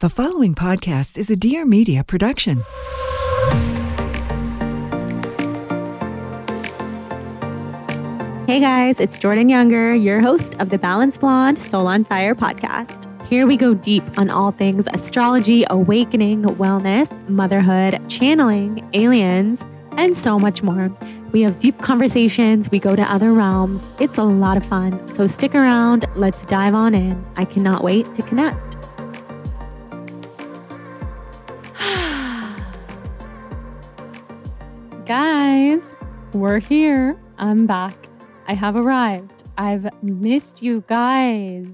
The following podcast is a Dear Media production. Hey guys, it's Jordan Younger, your host of the Balanced Blonde Soul on Fire podcast. Here we go deep on all things astrology, awakening, wellness, motherhood, channeling, aliens, and so much more. We have deep conversations, we go to other realms. It's a lot of fun. So stick around, let's dive on in. I cannot wait to connect. Guys, we're here. I'm back. I have arrived. I've missed you guys.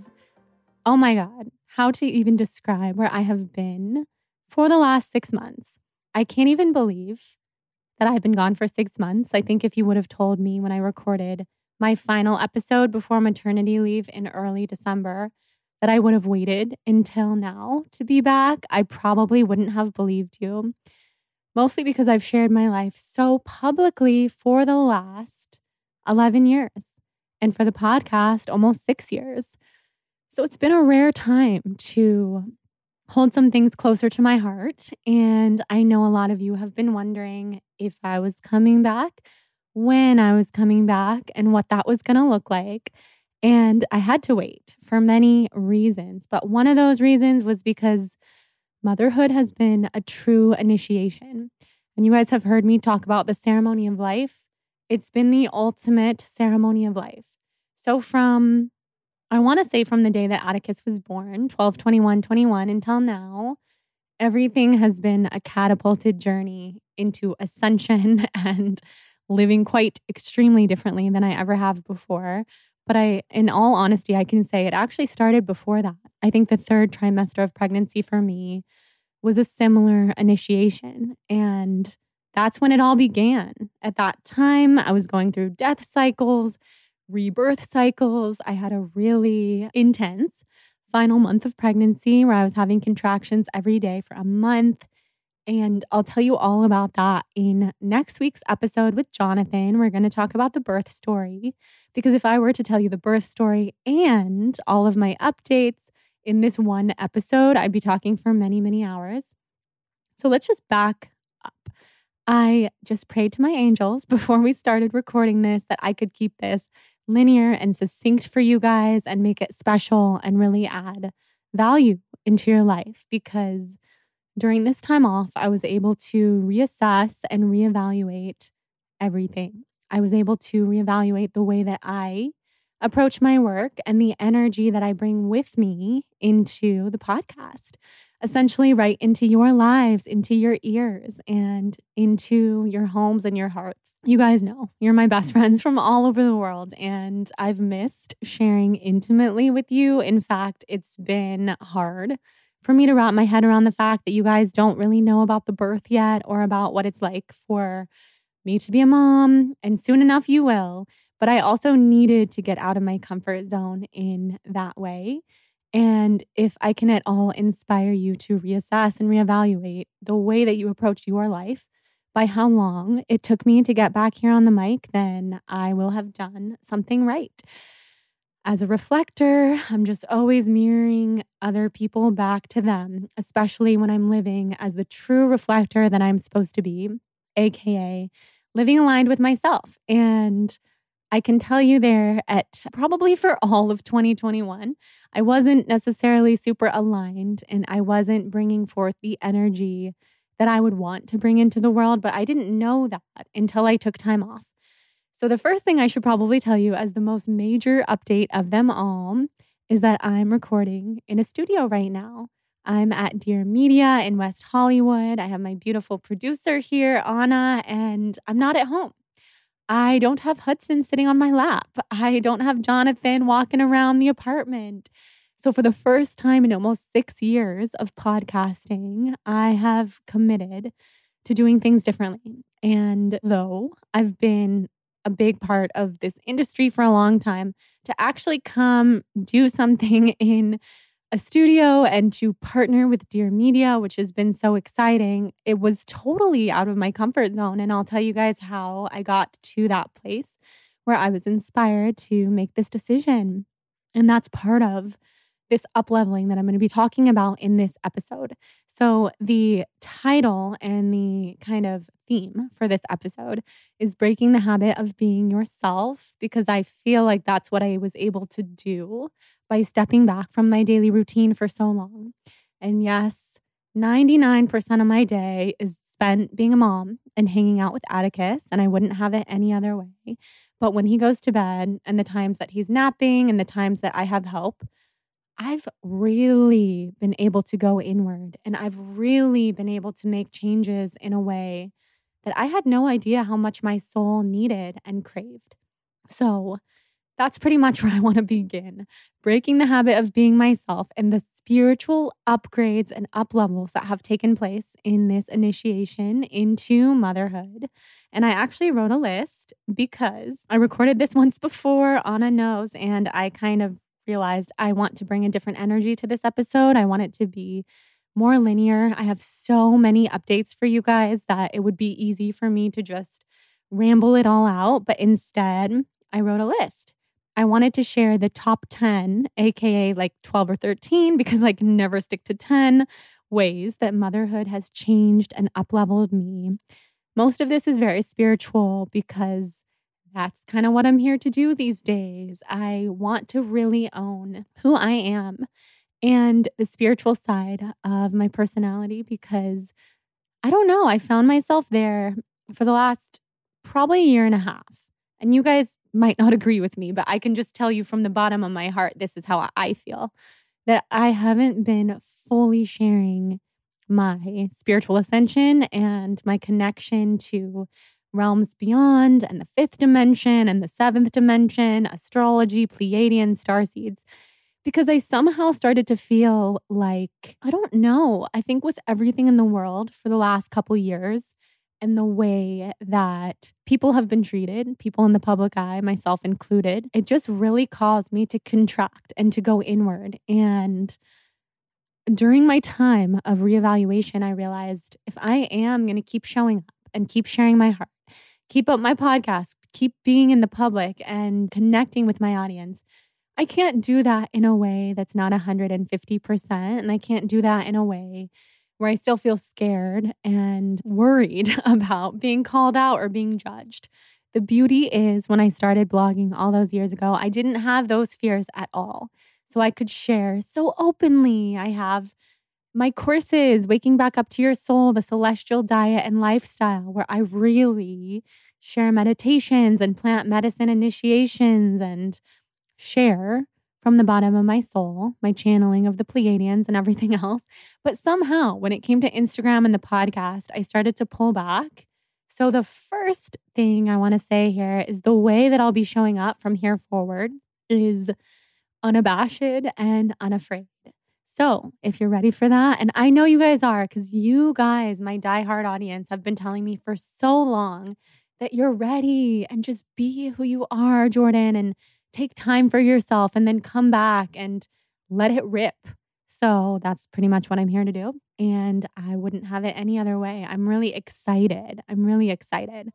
Oh my God. How to even describe where I have been for the last six months. I can't even believe that I've been gone for six months. I think if you would have told me when I recorded my final episode before maternity leave in early December that I would have waited until now to be back, I probably wouldn't have believed you mostly because I've shared my life so publicly for the last 11 years and for the podcast, almost six years. So it's been a rare time to hold some things closer to my heart. And I know a lot of you have been wondering if I was coming back, when I was coming back, and what that was going to look like. And I had to wait for many reasons. But one of those reasons was because motherhood has been a true initiation. And you guys have heard me talk about the ceremony of life. It's been the ultimate ceremony of life. So, from, I want to say from the day that Atticus was born, 12 21 21, until now, everything has been a catapulted journey into ascension and living quite extremely differently than I ever have before. But I, in all honesty, I can say it actually started before that. I think the third trimester of pregnancy for me was a similar initiation. And that's when it all began. At that time, I was going through death cycles, rebirth cycles. I had a really intense final month of pregnancy where I was having contractions every day for a month. And I'll tell you all about that in next week's episode with Jonathan. We're going to talk about the birth story. Because if I were to tell you the birth story and all of my updates in this one episode, I'd be talking for many, many hours. So let's just back up. I just prayed to my angels before we started recording this that I could keep this linear and succinct for you guys and make it special and really add value into your life because during this time off, I was able to reassess and reevaluate everything. I was able to reevaluate the way that I approach my work and the energy that I bring with me into the podcast, essentially, right into your lives, into your ears, and into your homes and your hearts. You guys know you're my best mm. friends from all over the world, and I've missed sharing intimately with you. In fact, it's been hard for me to wrap my head around the fact that you guys don't really know about the birth yet or about what it's like for me to be a mom. And soon enough, you will. But I also needed to get out of my comfort zone in that way. And if I can at all inspire you to reassess and reevaluate the way that you approach your life by how long it took me to get back here on the mic, then I will have done something right as a reflector, I'm just always mirroring other people back to them, especially when I'm living as the true reflector that I'm supposed to be, AKA living aligned with myself. And I can tell you there at probably for all of 2021, I wasn't necessarily super aligned and I wasn't bringing forth the energy that I would want to bring into the world, but I didn't know that until I took time off. So, the first thing I should probably tell you as the most major update of them all is that I'm recording in a studio right now. I'm at Dear Media in West Hollywood. I have my beautiful producer here, Anna, and I'm not at home. I don't have Hudson sitting on my lap. I don't have Jonathan walking around the apartment. So, for the first time in almost six years of podcasting, I have committed to doing things differently. And though I've been a big part of this industry for a long time, to actually come do something in a studio and to partner with Dear Media, which has been so exciting, it was totally out of my comfort zone. And I'll tell you guys how I got to that place where I was inspired to make this decision. And that's part of this up leveling that I'm going to be talking about in this episode. So, the title and the kind of theme for this episode is breaking the habit of being yourself because I feel like that's what I was able to do by stepping back from my daily routine for so long. And yes, 99% of my day is spent being a mom and hanging out with Atticus, and I wouldn't have it any other way. But when he goes to bed and the times that he's napping and the times that I have help, I've really been able to go inward and I've really been able to make changes in a way that I had no idea how much my soul needed and craved. So that's pretty much where I want to begin breaking the habit of being myself and the spiritual upgrades and up levels that have taken place in this initiation into motherhood. And I actually wrote a list because I recorded this once before on a nose and I kind of realized I want to bring a different energy to this episode. I want it to be more linear. I have so many updates for you guys that it would be easy for me to just ramble it all out. But instead, I wrote a list. I wanted to share the top 10, AKA like 12 or 13, because I can never stick to 10 ways that motherhood has changed and upleveled me. Most of this is very spiritual because that's kind of what I'm here to do these days. I want to really own who I am and the spiritual side of my personality because I don't know, I found myself there for the last probably a year and a half. And you guys might not agree with me, but I can just tell you from the bottom of my heart, this is how I feel that I haven't been fully sharing my spiritual ascension and my connection to realms beyond and the fifth dimension and the seventh dimension, astrology, Pleiadian star seeds. Because I somehow started to feel like, I don't know, I think with everything in the world for the last couple years and the way that people have been treated, people in the public eye, myself included, it just really caused me to contract and to go inward. And during my time of reevaluation, I realized if I am going to keep showing up and keep sharing my heart keep up my podcast, keep being in the public and connecting with my audience. I can't do that in a way that's not 150%. And I can't do that in a way where I still feel scared and worried about being called out or being judged. The beauty is when I started blogging all those years ago, I didn't have those fears at all. So I could share so openly. I have my courses, Waking Back Up to Your Soul, the Celestial Diet and Lifestyle, where I really share meditations and plant medicine initiations and share from the bottom of my soul, my channeling of the Pleiadians and everything else. But somehow, when it came to Instagram and the podcast, I started to pull back. So, the first thing I want to say here is the way that I'll be showing up from here forward is unabashed and unafraid. So, if you're ready for that, and I know you guys are, because you guys, my diehard audience, have been telling me for so long that you're ready and just be who you are, Jordan, and take time for yourself and then come back and let it rip. So, that's pretty much what I'm here to do. And I wouldn't have it any other way. I'm really excited. I'm really excited.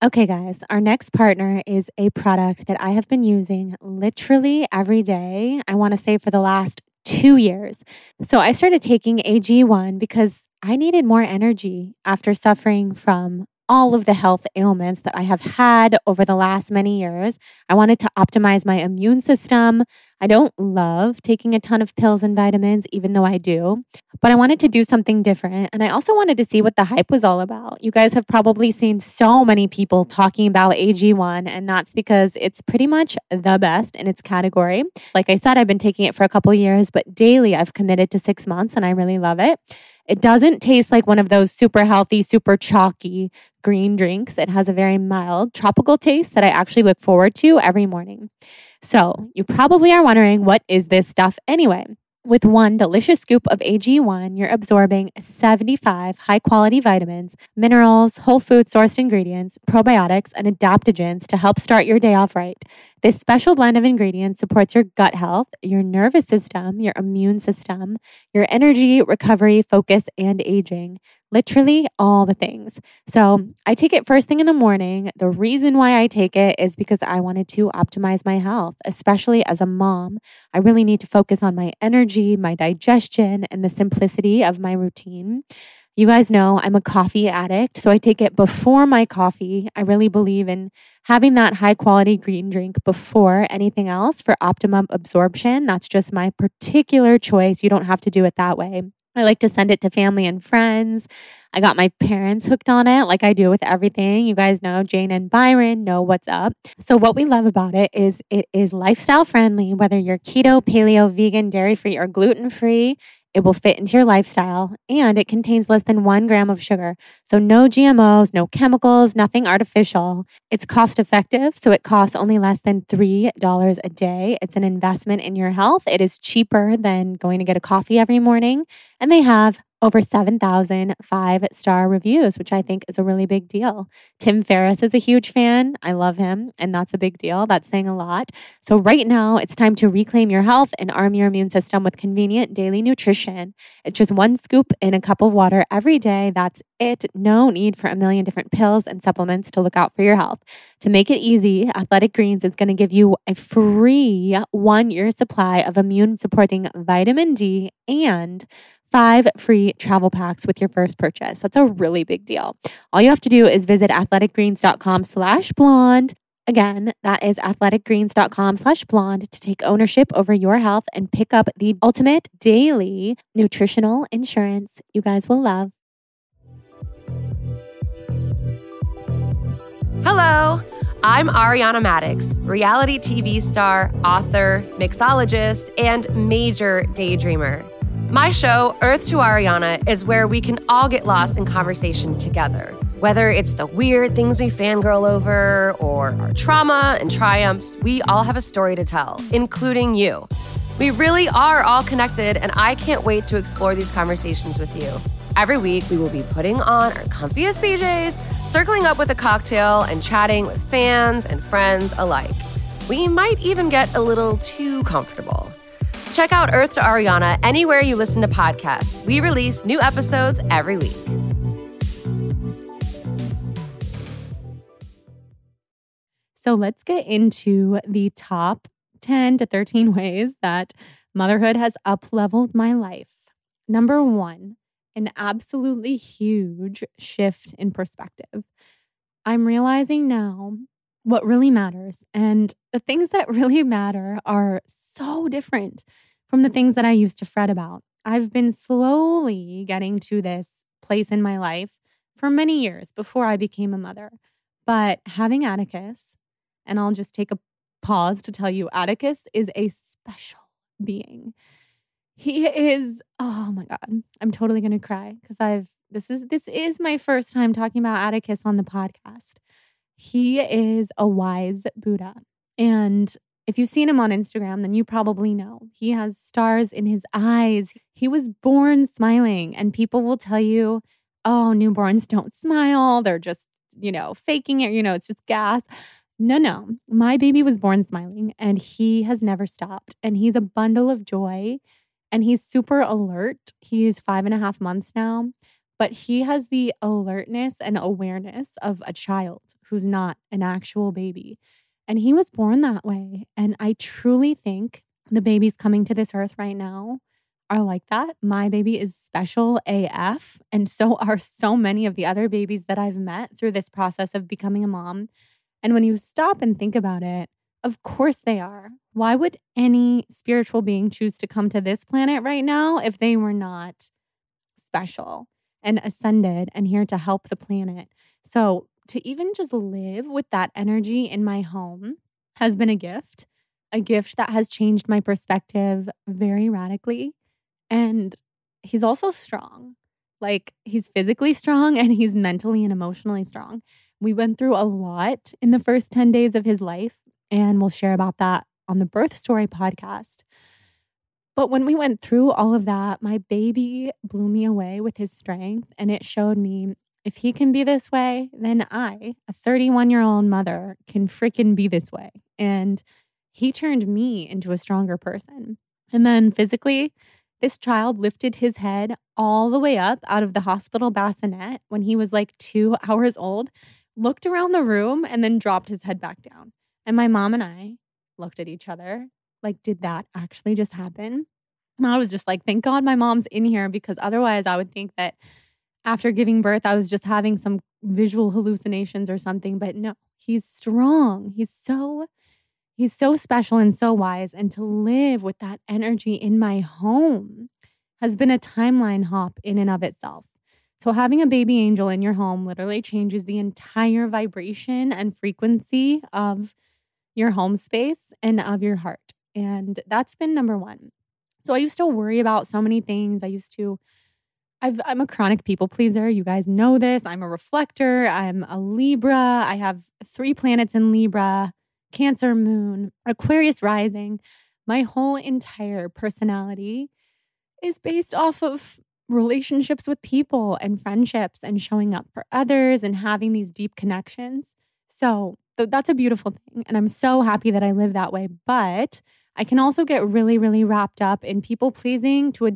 Okay, guys, our next partner is a product that I have been using literally every day. I want to say for the last two years. So I started taking AG1 because I needed more energy after suffering from all of the health ailments that I have had over the last many years. I wanted to optimize my immune system. I don't love taking a ton of pills and vitamins, even though I do, but I wanted to do something different. And I also wanted to see what the hype was all about. You guys have probably seen so many people talking about AG1, and that's because it's pretty much the best in its category. Like I said, I've been taking it for a couple years, but daily I've committed to six months and I really love it. It doesn't taste like one of those super healthy, super chalky green drinks. It has a very mild tropical taste that I actually look forward to every morning. So, you probably are wondering what is this stuff anyway? With one delicious scoop of AG1, you're absorbing 75 high quality vitamins, minerals, whole food sourced ingredients, probiotics, and adaptogens to help start your day off right. This special blend of ingredients supports your gut health, your nervous system, your immune system, your energy, recovery, focus, and aging literally all the things. So I take it first thing in the morning. The reason why I take it is because I wanted to optimize my health, especially as a mom. I really need to focus on my energy, my digestion, and the simplicity of my routine. You guys know I'm a coffee addict, so I take it before my coffee. I really believe in having that high quality green drink before anything else for optimum absorption. That's just my particular choice. You don't have to do it that way. I like to send it to family and friends. I got my parents hooked on it, like I do with everything. You guys know Jane and Byron know what's up. So, what we love about it is it is lifestyle friendly, whether you're keto, paleo, vegan, dairy free, or gluten free. It will fit into your lifestyle and it contains less than one gram of sugar. So, no GMOs, no chemicals, nothing artificial. It's cost effective. So, it costs only less than $3 a day. It's an investment in your health. It is cheaper than going to get a coffee every morning. And they have over 7,000 five star reviews, which I think is a really big deal. Tim Ferriss is a huge fan. I love him, and that's a big deal. That's saying a lot. So, right now, it's time to reclaim your health and arm your immune system with convenient daily nutrition. It's just one scoop in a cup of water every day. That's it. No need for a million different pills and supplements to look out for your health. To make it easy, Athletic Greens is going to give you a free one year supply of immune supporting vitamin D and five free travel packs with your first purchase. That's a really big deal. All you have to do is visit athleticgreens.com slash blonde. Again, that is athleticgreens.com slash blonde to take ownership over your health and pick up the ultimate daily nutritional insurance you guys will love. Hello, I'm Ariana Madix, reality TV star, author, mixologist, and major daydreamer. My show, Earth to Ariana, is where we can all get lost in conversation together. Whether it's the weird things we fangirl over or our trauma and triumphs, we all have a story to tell, including you. We really are all connected, and I can't wait to explore these conversations with you. Every week, we will be putting on our comfiest PJs, circling up with a cocktail, and chatting with fans and friends alike. We might even get a little too comfortable. Check out Earth to Ariana anywhere you listen to podcasts. We release new episodes every week. So let's get into the top 10 to 13 ways that motherhood has up leveled my life. Number one, an absolutely huge shift in perspective. I'm realizing now what really matters. And the things that really matter are so different from the things that I used to fret about. I've been slowly getting to this place in my life for many years before I became a mother. But having Atticus, and I'll just take a pause to tell you, Atticus is a special being. He is, oh my God, I'm totally gonna cry because I've this is this is my first time talking about Atticus on the podcast. He is a wise Buddha. And if you've seen him on Instagram, then you probably know he has stars in his eyes. He was born smiling, and people will tell you, oh, newborns don't smile. They're just, you know, faking it. You know, it's just gas. No, no. My baby was born smiling, and he has never stopped. And he's a bundle of joy, and he's super alert. He's five and a half months now, but he has the alertness and awareness of a child who's not an actual baby. And he was born that way. And I truly think the babies coming to this earth right now are like that. My baby is special AF. And so are so many of the other babies that I've met through this process of becoming a mom. And when you stop and think about it, of course they are. Why would any spiritual being choose to come to this planet right now if they were not special and ascended and here to help the planet? So to even just live with that energy in my home has been a gift, a gift that has changed my perspective very radically. And he's also strong. Like he's physically strong and he's mentally and emotionally strong. We went through a lot in the first 10 days of his life, and we'll share about that on the Birth Story podcast. But when we went through all of that, my baby blew me away with his strength, and it showed me if he can be this way, then I, a 31 year old mother, can freaking be this way. And he turned me into a stronger person. And then physically, this child lifted his head all the way up out of the hospital bassinet when he was like two hours old, looked around the room, and then dropped his head back down. And my mom and I looked at each other like, did that actually just happen? And I was just like, thank God my mom's in here because otherwise I would think that after giving birth, I was just having some visual hallucinations or something. But no, he's strong. He's so He's so special and so wise. And to live with that energy in my home has been a timeline hop in and of itself. So, having a baby angel in your home literally changes the entire vibration and frequency of your home space and of your heart. And that's been number one. So, I used to worry about so many things. I used to, i am a chronic people pleaser. You guys know this. I'm a reflector. I'm a Libra. I have three planets in Libra. Cancer moon, Aquarius rising, my whole entire personality is based off of relationships with people and friendships and showing up for others and having these deep connections. So th- that's a beautiful thing. And I'm so happy that I live that way. But I can also get really, really wrapped up in people pleasing to a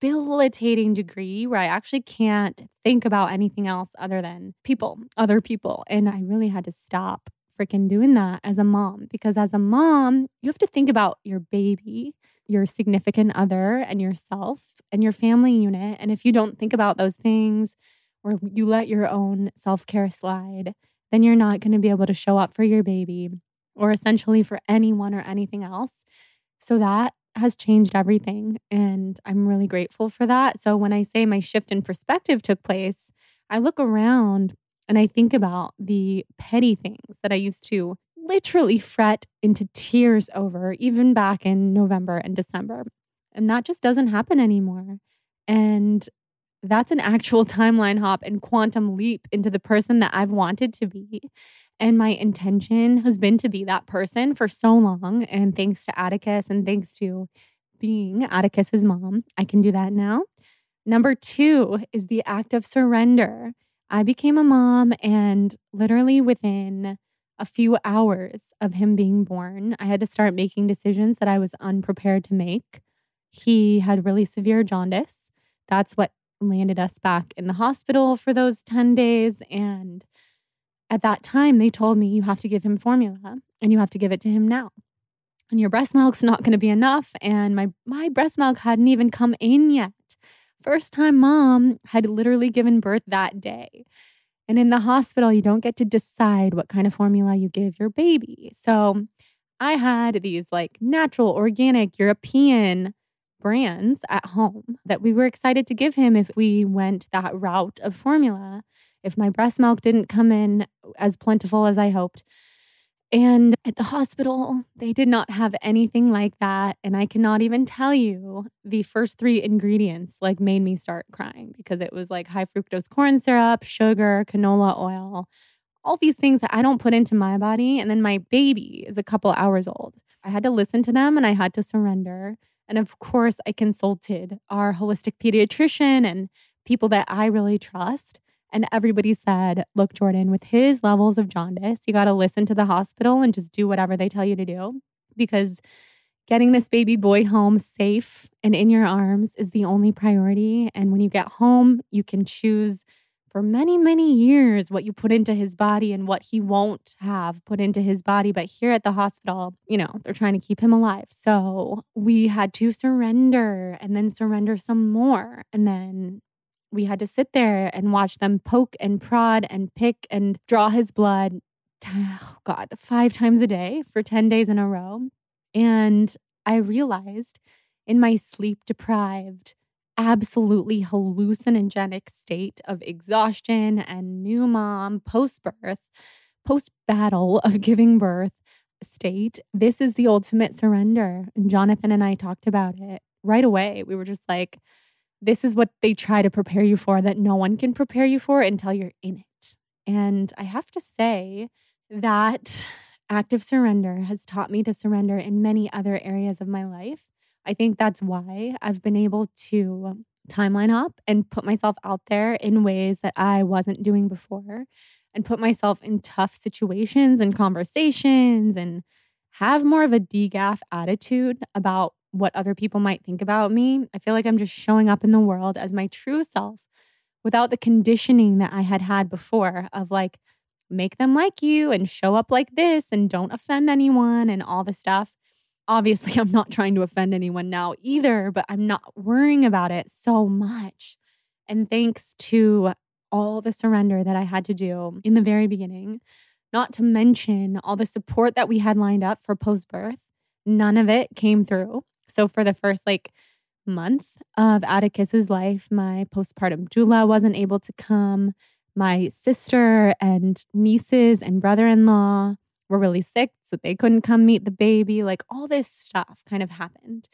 debilitating degree where I actually can't think about anything else other than people, other people. And I really had to stop freaking doing that as a mom because as a mom, you have to think about your baby, your significant other, and yourself and your family unit. And if you don't think about those things or you let your own self care slide, then you're not going to be able to show up for your baby or essentially for anyone or anything else. So that has changed everything. And I'm really grateful for that. So when I say my shift in perspective took place, I look around and I think about the petty things that I used to literally fret into tears over, even back in November and December. And that just doesn't happen anymore. And that's an actual timeline hop and quantum leap into the person that I've wanted to be. And my intention has been to be that person for so long. And thanks to Atticus and thanks to being Atticus's mom, I can do that now. Number two is the act of surrender. I became a mom, and literally within a few hours of him being born, I had to start making decisions that I was unprepared to make. He had really severe jaundice. That's what landed us back in the hospital for those 10 days. And at that time, they told me, you have to give him formula and you have to give it to him now. And your breast milk's not going to be enough. And my, my breast milk hadn't even come in yet first time mom had literally given birth that day. And in the hospital, you don't get to decide what kind of formula you give your baby. So I had these like natural, organic, European brands at home that we were excited to give him if we went that route of formula. If my breast milk didn't come in as plentiful as I hoped, and at the hospital, they did not have anything like that. And I cannot even tell you the first three ingredients like made me start crying because it was like high fructose corn syrup, sugar, canola oil, all these things that I don't put into my body. And then my baby is a couple hours old. I had to listen to them and I had to surrender. And of course, I consulted our holistic pediatrician and people that I really trust. And everybody said, look, Jordan, with his levels of jaundice, you got to listen to the hospital and just do whatever they tell you to do because getting this baby boy home safe and in your arms is the only priority. And when you get home, you can choose for many, many years what you put into his body and what he won't have put into his body. But here at the hospital, you know, they're trying to keep him alive. So we had to surrender and then surrender some more. And then we had to sit there and watch them poke and prod and pick and draw his blood. Oh God, five times a day for 10 days in a row. And I realized in my sleep deprived, absolutely hallucinogenic state of exhaustion and new mom post birth, post battle of giving birth state. This is the ultimate surrender. And Jonathan and I talked about it right away. We were just like, this is what they try to prepare you for that no one can prepare you for until you're in it. And I have to say that active surrender has taught me to surrender in many other areas of my life. I think that's why I've been able to timeline up and put myself out there in ways that I wasn't doing before and put myself in tough situations and conversations and have more of a DGAF attitude about what other people might think about me. I feel like I'm just showing up in the world as my true self without the conditioning that I had had before of like, make them like you and show up like this and don't offend anyone and all the stuff. Obviously, I'm not trying to offend anyone now either, but I'm not worrying about it so much. And thanks to all the surrender that I had to do in the very beginning, not to mention all the support that we had lined up for post birth, none of it came through. So, for the first like month of Atticus's life, my postpartum doula wasn't able to come. My sister and nieces and brother in law were really sick, so they couldn't come meet the baby. Like all this stuff kind of happened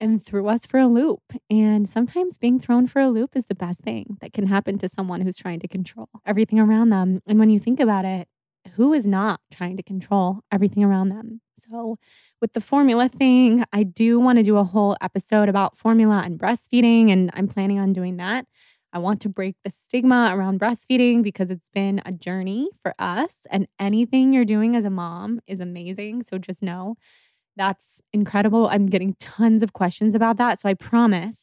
and threw us for a loop. And sometimes being thrown for a loop is the best thing that can happen to someone who's trying to control everything around them. And when you think about it, who is not trying to control everything around them? So, with the formula thing, I do want to do a whole episode about formula and breastfeeding, and I'm planning on doing that. I want to break the stigma around breastfeeding because it's been a journey for us, and anything you're doing as a mom is amazing. So just know that's incredible. I'm getting tons of questions about that. So I promise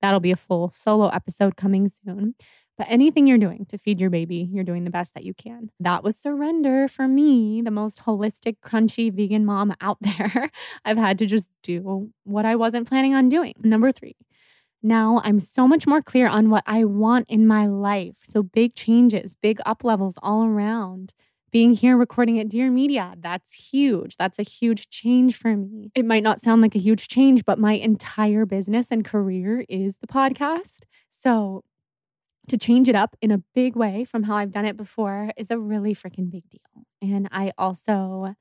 that'll be a full solo episode coming soon. But anything you're doing to feed your baby, you're doing the best that you can. That was surrender for me, the most holistic, crunchy vegan mom out there. I've had to just do what I wasn't planning on doing. Number three, now I'm so much more clear on what I want in my life. So big changes, big up levels all around. Being here recording at Dear Media, that's huge. That's a huge change for me. It might not sound like a huge change, but my entire business and career is the podcast. So to change it up in a big way from how I've done it before is a really freaking big deal. And I also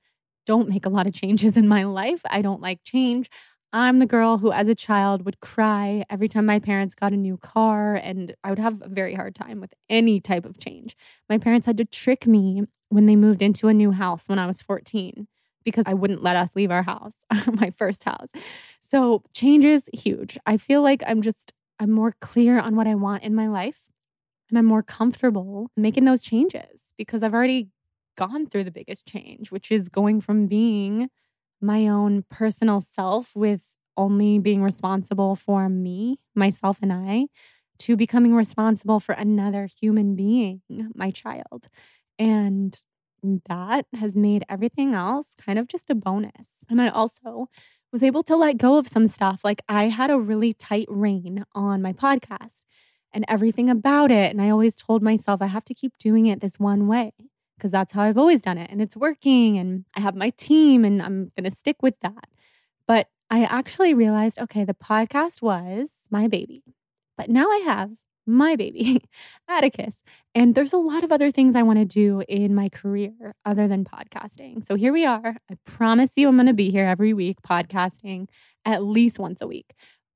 don't make a lot of changes in my life. I don't like change. I'm the girl who, as a child, would cry every time my parents got a new car, and I would have a very hard time with any type of change. My parents had to trick me when they moved into a new house when I was 14 because I wouldn't let us leave our house, my first house. So, change is huge. I feel like I'm just, I'm more clear on what I want in my life, and I'm more comfortable making those changes because I've already gone through the biggest change, which is going from being my own personal self with only being responsible for me, myself, and I, to becoming responsible for another human being, my child. And that has made everything else kind of just a bonus. And I also was able to let go of some stuff. Like I had a really tight rein on my podcast and everything about it. And I always told myself I have to keep doing it this one way because that's how I've always done it and it's working and I have my team and I'm going to stick with that. But I actually realized okay, the podcast was my baby, but now I have my baby, Atticus. And there's a lot of other things I want to do in my career other than podcasting. So here we are. I promise you, I'm going to be here every week podcasting at least once a week.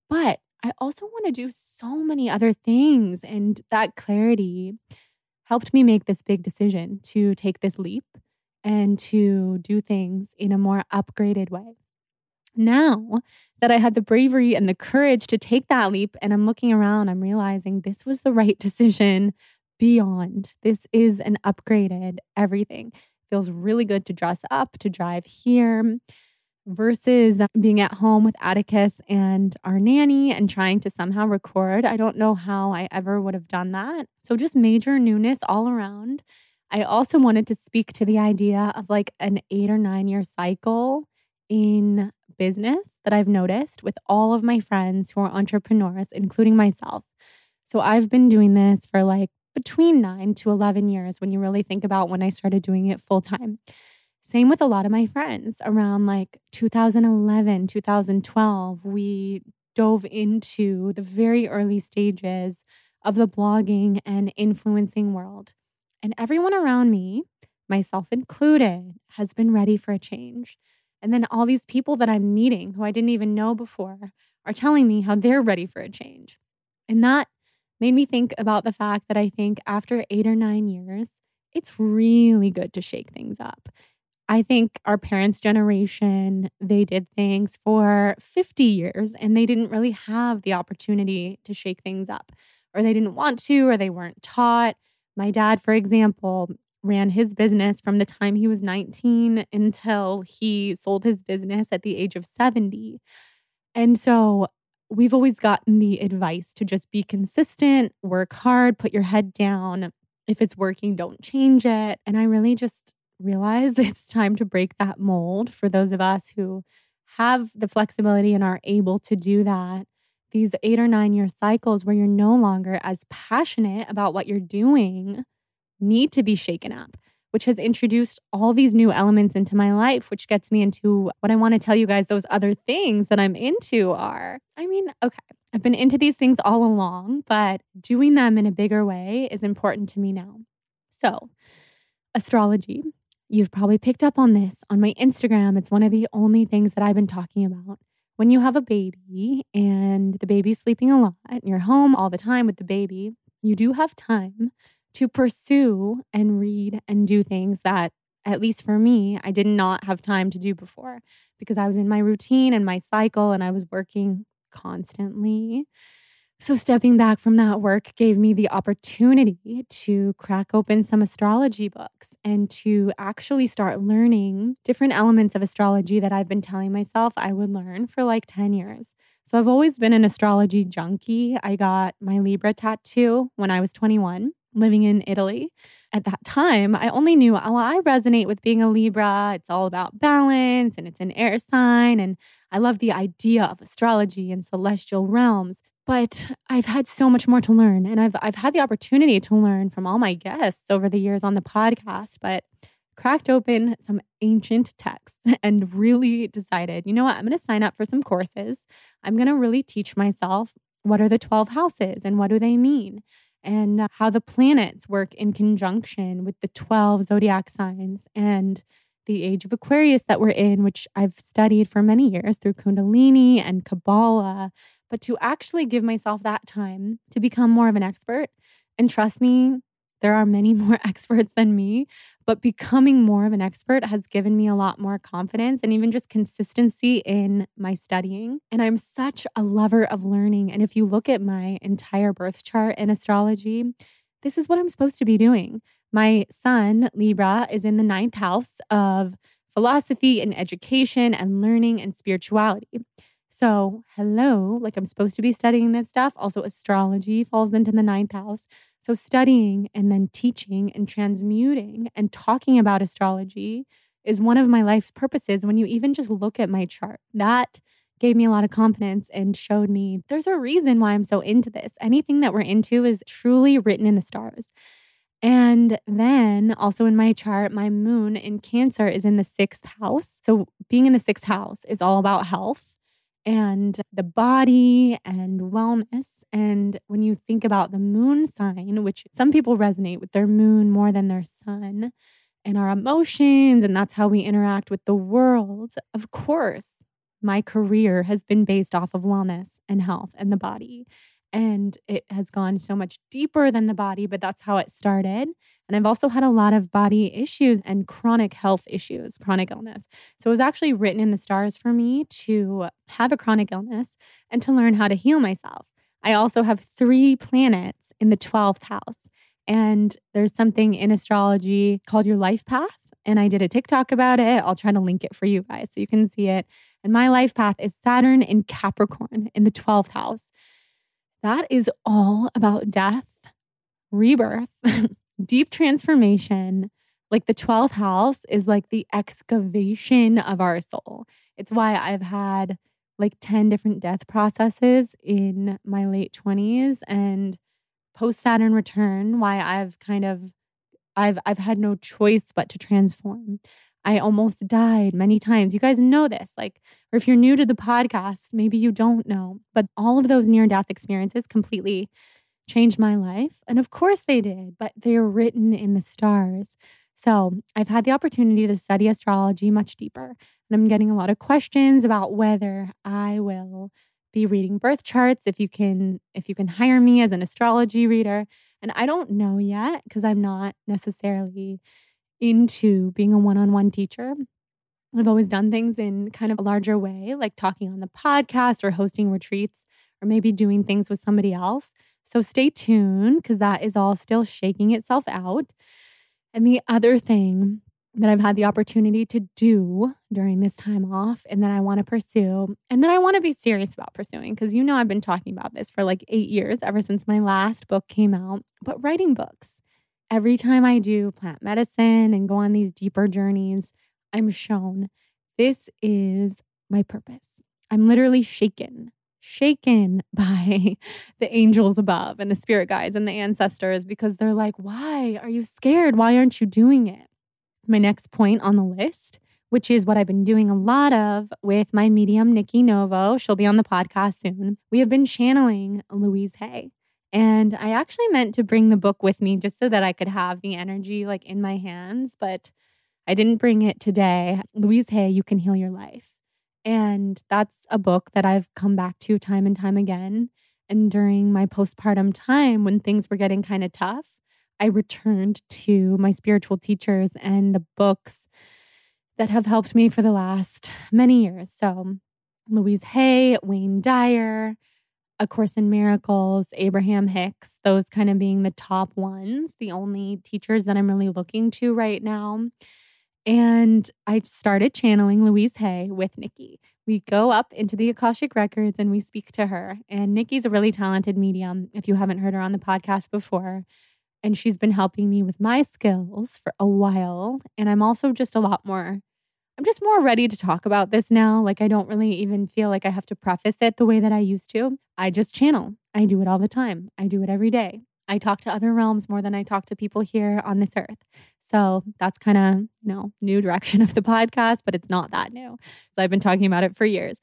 But I also want to do so many other things. And that clarity helped me make this big decision to take this leap and to do things in a more upgraded way. Now that I had the bravery and the courage to take that leap, and I'm looking around, I'm realizing this was the right decision beyond. This is an upgraded everything. Feels really good to dress up, to drive here. Versus being at home with Atticus and our nanny and trying to somehow record. I don't know how I ever would have done that. So, just major newness all around. I also wanted to speak to the idea of like an eight or nine year cycle in business that I've noticed with all of my friends who are entrepreneurs, including myself. So, I've been doing this for like between nine to 11 years when you really think about when I started doing it full time. Same with a lot of my friends around like 2011, 2012. We dove into the very early stages of the blogging and influencing world. And everyone around me, myself included, has been ready for a change. And then all these people that I'm meeting who I didn't even know before are telling me how they're ready for a change. And that made me think about the fact that I think after eight or nine years, it's really good to shake things up. I think our parents' generation, they did things for 50 years and they didn't really have the opportunity to shake things up, or they didn't want to, or they weren't taught. My dad, for example, ran his business from the time he was 19 until he sold his business at the age of 70. And so we've always gotten the advice to just be consistent, work hard, put your head down. If it's working, don't change it. And I really just realize it's time to break that mold for those of us who have the flexibility and are able to do that. These eight or nine year cycles where you're no longer as passionate about what you're doing need to be shaken up, which has introduced all these new elements into my life, which gets me into what I want to tell you guys those other things that I'm into are. I mean, okay, I've been into these things all along, but doing them in a bigger way is important to me now. So, astrology You've probably picked up on this on my Instagram. It's one of the only things that I've been talking about. When you have a baby and the baby's sleeping a lot and you're home all the time with the baby, you do have time to pursue and read and do things that, at least for me, I did not have time to do before because I was in my routine and my cycle and I was working constantly. So, stepping back from that work gave me the opportunity to crack open some astrology books and to actually start learning different elements of astrology that I've been telling myself I would learn for like 10 years. So, I've always been an astrology junkie. I got my Libra tattoo when I was 21, living in Italy. At that time, I only knew, oh, I resonate with being a Libra. It's all about balance and it's an air sign. And I love the idea of astrology and celestial realms. But I've had so much more to learn. And I've, I've had the opportunity to learn from all my guests over the years on the podcast, but cracked open some ancient texts and really decided, you know what, I'm going to sign up for some courses. I'm going to really teach myself what are the 12 houses and what do they mean and how the planets work in conjunction with the 12 zodiac signs and the age of Aquarius that we're in, which I've studied for many years through Kundalini and Kabbalah, but to actually give myself that time to become more of an expert. And trust me, there are many more experts than me, but becoming more of an expert has given me a lot more confidence and even just consistency in my studying. And I'm such a lover of learning. And if you look at my entire birth chart in astrology, this is what I'm supposed to be doing. My son, Libra, is in the ninth house of philosophy and education and learning and spirituality. So, hello, like I'm supposed to be studying this stuff. Also, astrology falls into the ninth house. So, studying and then teaching and transmuting and talking about astrology is one of my life's purposes. When you even just look at my chart, that gave me a lot of confidence and showed me there's a reason why I'm so into this. Anything that we're into is truly written in the stars. And then also in my chart, my moon in Cancer is in the sixth house. So being in the sixth house is all about health and the body and wellness. And when you think about the moon sign, which some people resonate with their moon more than their sun, and our emotions, and that's how we interact with the world, of course, my career has been based off of wellness and health and the body. And it has gone so much deeper than the body, but that's how it started. And I've also had a lot of body issues and chronic health issues, chronic illness. So it was actually written in the stars for me to have a chronic illness and to learn how to heal myself. I also have three planets in the 12th house. And there's something in astrology called your life path. And I did a TikTok about it. I'll try to link it for you guys so you can see it. And my life path is Saturn in Capricorn in the 12th house. That is all about death, rebirth, deep transformation. Like the 12th house is like the excavation of our soul. It's why I've had like 10 different death processes in my late 20s and post Saturn return why I've kind of I've I've had no choice but to transform. I almost died many times. You guys know this. Like or if you're new to the podcast, maybe you don't know, but all of those near death experiences completely changed my life. And of course they did, but they're written in the stars. So, I've had the opportunity to study astrology much deeper, and I'm getting a lot of questions about whether I will be reading birth charts if you can if you can hire me as an astrology reader and i don't know yet because i'm not necessarily into being a one-on-one teacher. I've always done things in kind of a larger way like talking on the podcast or hosting retreats or maybe doing things with somebody else. So stay tuned because that is all still shaking itself out. And the other thing that I've had the opportunity to do during this time off and that I want to pursue and that I want to be serious about pursuing because you know I've been talking about this for like 8 years ever since my last book came out but writing books every time I do plant medicine and go on these deeper journeys I'm shown this is my purpose I'm literally shaken shaken by the angels above and the spirit guides and the ancestors because they're like why are you scared why aren't you doing it my next point on the list, which is what I've been doing a lot of with my medium, Nikki Novo. She'll be on the podcast soon. We have been channeling Louise Hay. And I actually meant to bring the book with me just so that I could have the energy like in my hands, but I didn't bring it today. Louise Hay, You Can Heal Your Life. And that's a book that I've come back to time and time again. And during my postpartum time, when things were getting kind of tough, I returned to my spiritual teachers and the books that have helped me for the last many years. So, Louise Hay, Wayne Dyer, A Course in Miracles, Abraham Hicks, those kind of being the top ones, the only teachers that I'm really looking to right now. And I started channeling Louise Hay with Nikki. We go up into the Akashic Records and we speak to her. And Nikki's a really talented medium. If you haven't heard her on the podcast before, and she's been helping me with my skills for a while. And I'm also just a lot more, I'm just more ready to talk about this now. Like, I don't really even feel like I have to preface it the way that I used to. I just channel, I do it all the time, I do it every day. I talk to other realms more than I talk to people here on this earth. So that's kind of, you know, new direction of the podcast, but it's not that new. So I've been talking about it for years.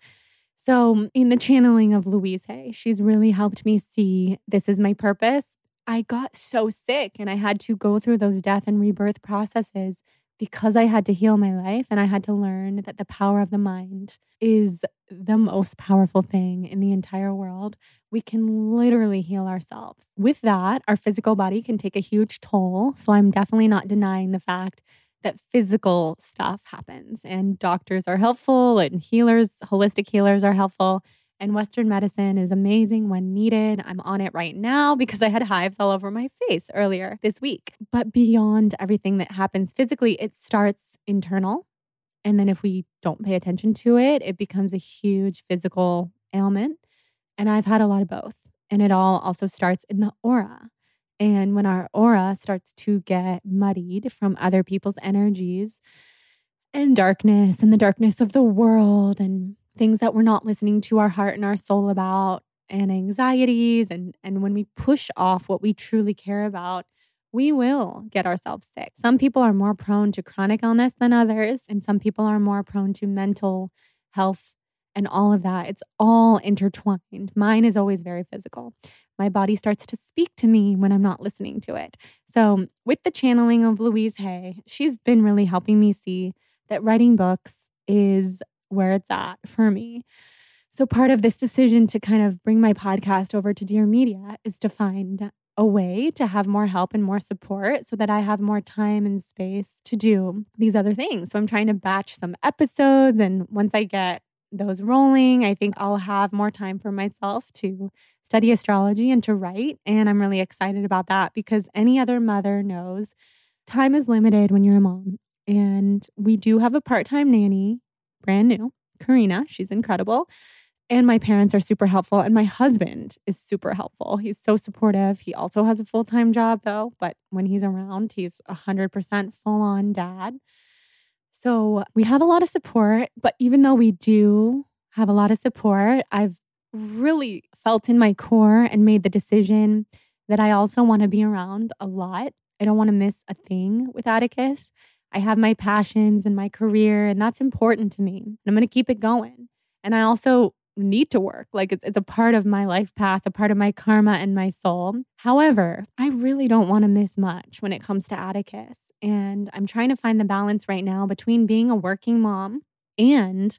So, in the channeling of Louise Hay, she's really helped me see this is my purpose I got so sick and I had to go through those death and rebirth processes because I had to heal my life and I had to learn that the power of the mind is the most powerful thing in the entire world. We can literally heal ourselves. With that, our physical body can take a huge toll. So I'm definitely not denying the fact that physical stuff happens and doctors are helpful and healers, holistic healers are helpful. And Western medicine is amazing when needed. I'm on it right now because I had hives all over my face earlier this week. But beyond everything that happens physically, it starts internal. And then if we don't pay attention to it, it becomes a huge physical ailment. And I've had a lot of both. And it all also starts in the aura. And when our aura starts to get muddied from other people's energies and darkness and the darkness of the world and things that we're not listening to our heart and our soul about and anxieties and and when we push off what we truly care about we will get ourselves sick. Some people are more prone to chronic illness than others and some people are more prone to mental health and all of that. It's all intertwined. Mine is always very physical. My body starts to speak to me when I'm not listening to it. So, with the channeling of Louise Hay, she's been really helping me see that writing books is where it's at for me. So, part of this decision to kind of bring my podcast over to Dear Media is to find a way to have more help and more support so that I have more time and space to do these other things. So, I'm trying to batch some episodes. And once I get those rolling, I think I'll have more time for myself to study astrology and to write. And I'm really excited about that because any other mother knows time is limited when you're a mom And we do have a part time nanny, brand new, Karina. She's incredible. And my parents are super helpful. And my husband is super helpful. He's so supportive. He also has a full time job, though. But when he's around, he's 100% full on dad. So we have a lot of support. But even though we do have a lot of support, I've really felt in my core and made the decision that I also want to be around a lot. I don't want to miss a thing with Atticus. I have my passions and my career, and that's important to me. And I'm going to keep it going. And I also need to work. Like it's, it's a part of my life path, a part of my karma and my soul. However, I really don't want to miss much when it comes to Atticus. And I'm trying to find the balance right now between being a working mom and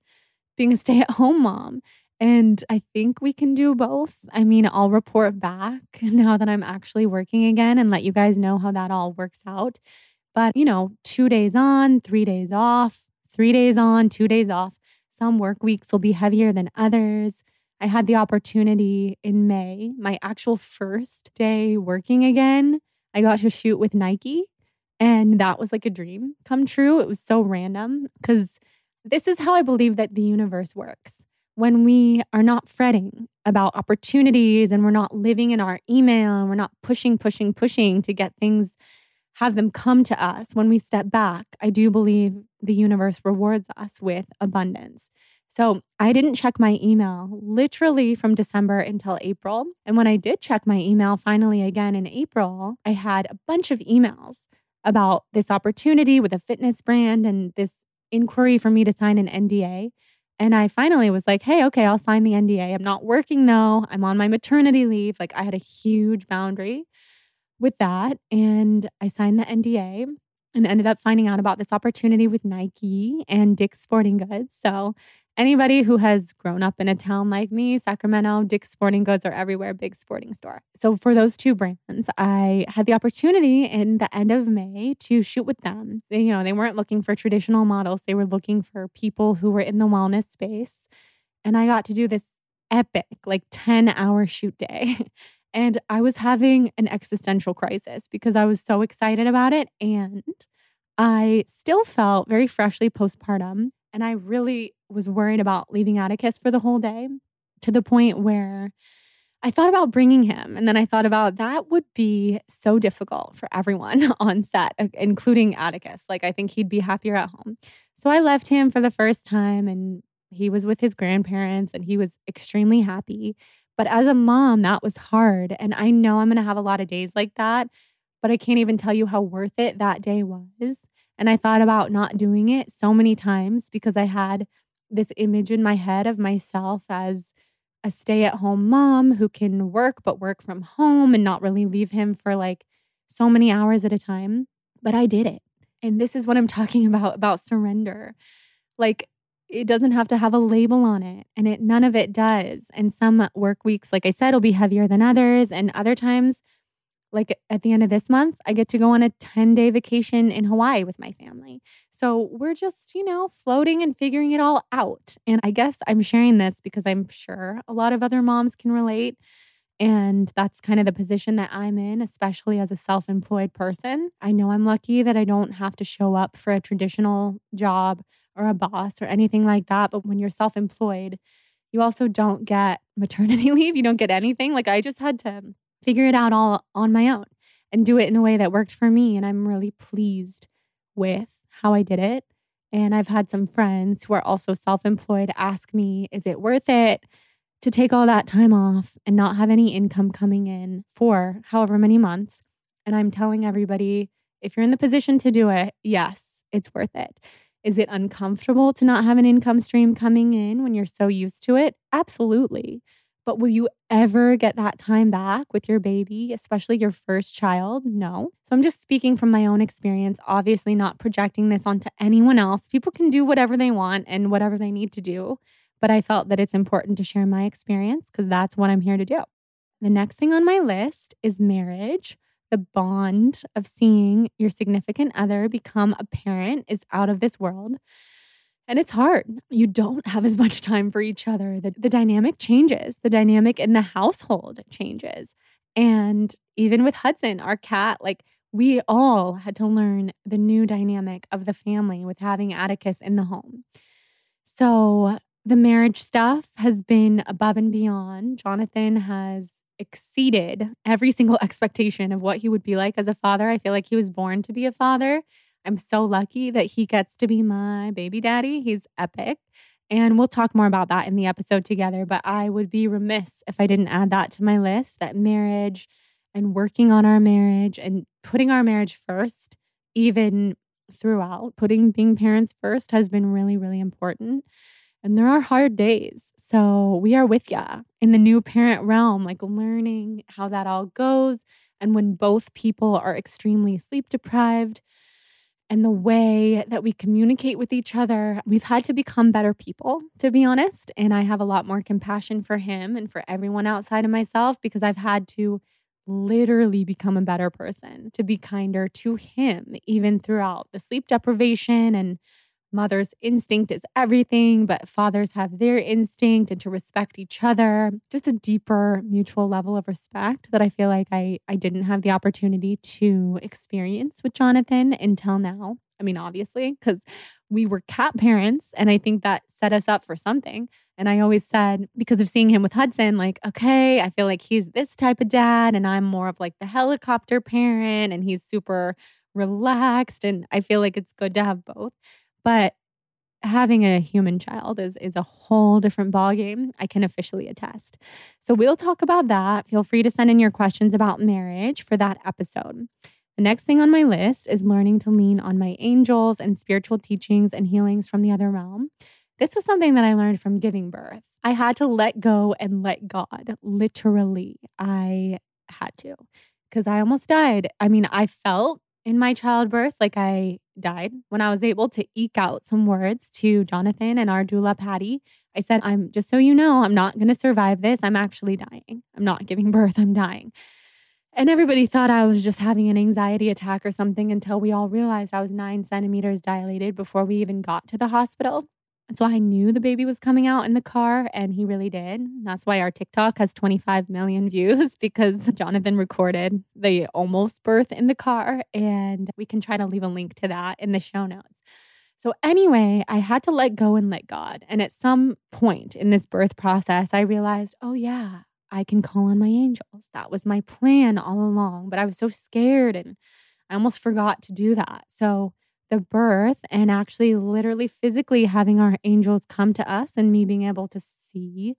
being a stay at home mom. And I think we can do both. I mean, I'll report back now that I'm actually working again and let you guys know how that all works out. But, you know, two days on, three days off, three days on, two days off. Some work weeks will be heavier than others. I had the opportunity in May, my actual first day working again. I got to shoot with Nike, and that was like a dream come true. It was so random because this is how I believe that the universe works when we are not fretting about opportunities and we're not living in our email and we're not pushing, pushing, pushing to get things, have them come to us, when we step back, I do believe the universe rewards us with abundance. So I didn't check my email literally from December until April. And when I did check my email finally again in April, I had a bunch of emails about this opportunity with a fitness brand and this inquiry for me to sign an NDA. And I finally was like, hey, okay, I'll sign the NDA. I'm not working though. I'm on my maternity leave. Like I had a huge boundary with that. And I signed the NDA and ended up finding out about this opportunity with Nike and Dick's Sporting Goods. So Anybody who has grown up in a town like me, Sacramento, Dick's Sporting Goods are everywhere, big sporting store. So for those two brands, I had the opportunity in the end of May to shoot with them. They, you know, they weren't looking for traditional models. They were looking for people who were in the wellness space. And I got to do this epic, like 10 hour shoot day. and I was having an existential crisis because I was so excited about it. And I still felt very freshly postpartum. And I really was worried about leaving Atticus for the whole day to the point where I thought about bringing him. And then I thought about that would be so difficult for everyone on set, uh, including Atticus. Like, I think he'd be happier at home. So I left him for the first time and he was with his grandparents and he was extremely happy. But as a mom, that was hard. And I know I'm going to have a lot of days like that, but I can't even tell you how worth it that day was. And I thought about not doing it so many times because I had this image in my head of myself as a stay at home mom who can work, but work from home and not really leave him for like so many hours at a time. But I did it. And this is what I'm talking about about surrender. Like, it doesn't have to have a label on it and it none of it does and some work weeks like i said will be heavier than others and other times like at the end of this month, I get to go on a 10 day vacation in Hawaii with my family. So we're just, you know, floating and figuring it all out. And I guess I'm sharing this because I'm sure a lot of other moms can relate. And that's kind of the position that I'm in, especially as a self employed person. I know I'm lucky that I don't have to show up for a traditional job or a boss or anything like that. But when you're self employed, you also don't get maternity leave. You don't get anything. Like I just had to figure it out all on my own and do it in a way that worked for me. And I'm really pleased with how I did it. And I've had some friends who are also self employed ask me, is it worth it to take all that time off and not have any income coming in for however many months? And I'm telling everybody, if you're in the position to do it, yes, it's worth it. Is it uncomfortable to not have an income stream coming in when you're so used to it? Absolutely. But will you ever get that time back with your baby, especially your first child? No. So I'm just speaking from my own experience, obviously not projecting this onto anyone else. People can do whatever they want and whatever they need to do. But I felt that it's important to share my experience because that's what I'm here to do. The next thing on my list is marriage. The bond of seeing your significant other become a parent is out of this world. And it's hard. You don't have as much time for each other. The, the dynamic changes, the dynamic in the household changes. And even with Hudson, our cat, like we all had to learn the new dynamic of the family with having Atticus in the home. So the marriage stuff has been above and beyond. Jonathan has exceeded every single expectation of what he would be like as a father. I feel like he was born to be a father. I'm so lucky that he gets to be my baby daddy. He's epic. And we'll talk more about that in the episode together. But I would be remiss if I didn't add that to my list that marriage and working on our marriage and putting our marriage first, even throughout, putting being parents first has been really, really important. And there are hard days. So we are with you in the new parent realm, like learning how that all goes. And when both people are extremely sleep deprived, and the way that we communicate with each other, we've had to become better people, to be honest. And I have a lot more compassion for him and for everyone outside of myself because I've had to literally become a better person, to be kinder to him, even throughout the sleep deprivation and mother's instinct is everything, but fathers have their instinct and to respect each other. Just a deeper mutual level of respect that I feel like I, I didn't have the opportunity to experience with Jonathan until now. I mean, obviously, because we were cat parents, and I think that set us up for something. And I always said, because of seeing him with Hudson, like, okay, I feel like he's this type of dad, and I'm more of like the helicopter parent, and he's super relaxed. And I feel like it's good to have both. But having a human child is is a whole different ballgame. I can officially attest. So we'll talk about that. Feel free to send in your questions about marriage for that episode. The next thing on my list is learning to lean on my angels and spiritual teachings and healings from the other realm. This was something that I learned from giving birth. I had to let go and let God. Literally, I had to because I almost died. I mean, I felt in my childbirth like I died, when I was able to eke out some words to Jonathan and our doula Patty, I said, I'm just so you know, I'm not going to survive this. I'm actually dying. I'm not giving birth. I'm dying. And everybody thought I was just having an anxiety attack or something until we all realized I was nine centimeters dilated before we even got to the hospital. So I knew the baby was coming out in the car, and he really did. That's why our TikTok has 25 million views because Jonathan recorded the almost birth in the car. And we can try to leave a link to that in the show notes. So, anyway, I had to let go and let God. And at some point in this birth process, I realized, oh, yeah, I can call on my angels. That was my plan all along. But I was so scared and I almost forgot to do that. So, the birth and actually literally physically having our angels come to us and me being able to see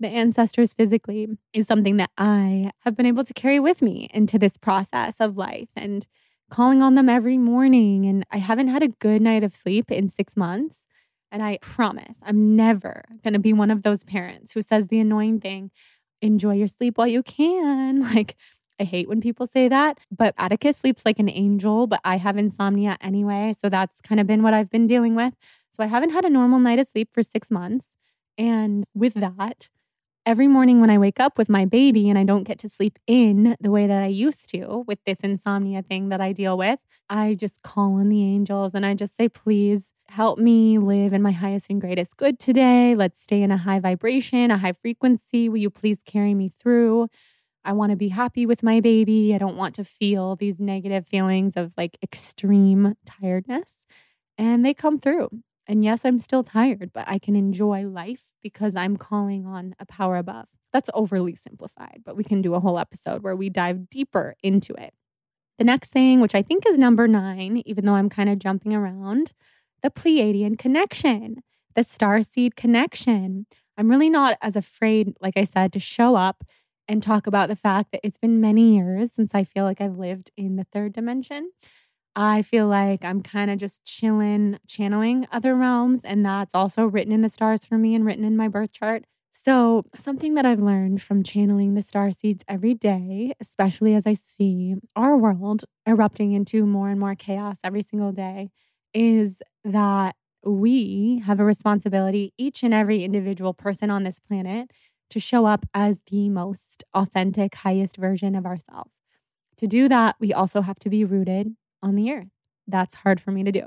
the ancestors physically is something that I have been able to carry with me into this process of life and calling on them every morning. And I haven't had a good night of sleep in six months. And I promise I'm never going to be one of those parents who says the annoying thing enjoy your sleep while you can. Like, I hate when people say that, but Atticus sleeps like an angel, but I have insomnia anyway. So that's kind of been what I've been dealing with. So I haven't had a normal night of sleep for six months. And with that, every morning when I wake up with my baby and I don't get to sleep in the way that I used to with this insomnia thing that I deal with, I just call on the angels and I just say, please help me live in my highest and greatest good today. Let's stay in a high vibration, a high frequency. Will you please carry me through? I want to be happy with my baby. I don't want to feel these negative feelings of like extreme tiredness. And they come through. And yes, I'm still tired, but I can enjoy life because I'm calling on a power above. That's overly simplified, but we can do a whole episode where we dive deeper into it. The next thing, which I think is number nine, even though I'm kind of jumping around, the Pleiadian connection, the star seed connection. I'm really not as afraid, like I said, to show up and talk about the fact that it's been many years since I feel like I've lived in the third dimension. I feel like I'm kind of just chilling, channeling other realms. And that's also written in the stars for me and written in my birth chart. So, something that I've learned from channeling the star seeds every day, especially as I see our world erupting into more and more chaos every single day, is that we have a responsibility, each and every individual person on this planet, to show up as the most authentic, highest version of ourselves. To do that, we also have to be rooted on the earth. That's hard for me to do.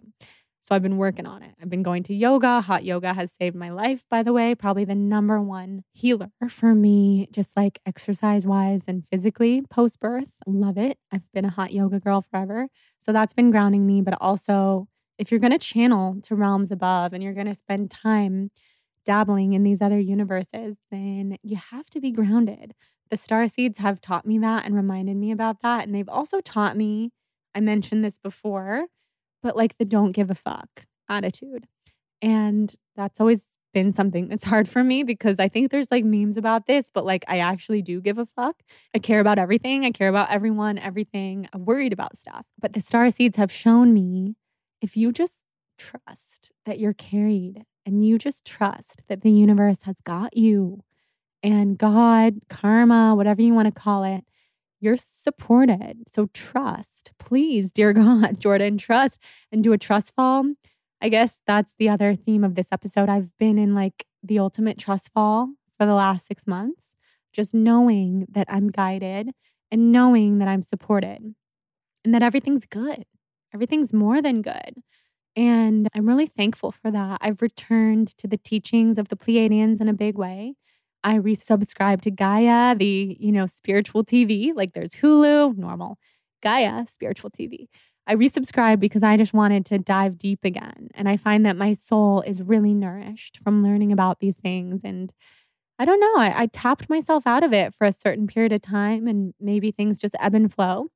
So I've been working on it. I've been going to yoga. Hot yoga has saved my life, by the way, probably the number one healer for me, just like exercise wise and physically post birth. Love it. I've been a hot yoga girl forever. So that's been grounding me. But also, if you're going to channel to realms above and you're going to spend time dabbling in these other universes, then you have to be grounded. The star seeds have taught me that and reminded me about that. And they've also taught me, I mentioned this before, but like the don't give a fuck attitude. And that's always been something that's hard for me because I think there's like memes about this, but like I actually do give a fuck. I care about everything. I care about everyone, everything. I'm worried about stuff. But the star seeds have shown me if you just trust that you're carried and you just trust that the universe has got you and God, karma, whatever you want to call it, you're supported. So trust, please, dear God, Jordan, trust and do a trust fall. I guess that's the other theme of this episode. I've been in like the ultimate trust fall for the last six months, just knowing that I'm guided and knowing that I'm supported and that everything's good. Everything's more than good. And I'm really thankful for that. I've returned to the teachings of the Pleiadians in a big way. I resubscribed to Gaia, the, you know, spiritual TV. Like there's Hulu, normal, Gaia, spiritual TV. I resubscribed because I just wanted to dive deep again. And I find that my soul is really nourished from learning about these things. And I don't know, I, I tapped myself out of it for a certain period of time and maybe things just ebb and flow.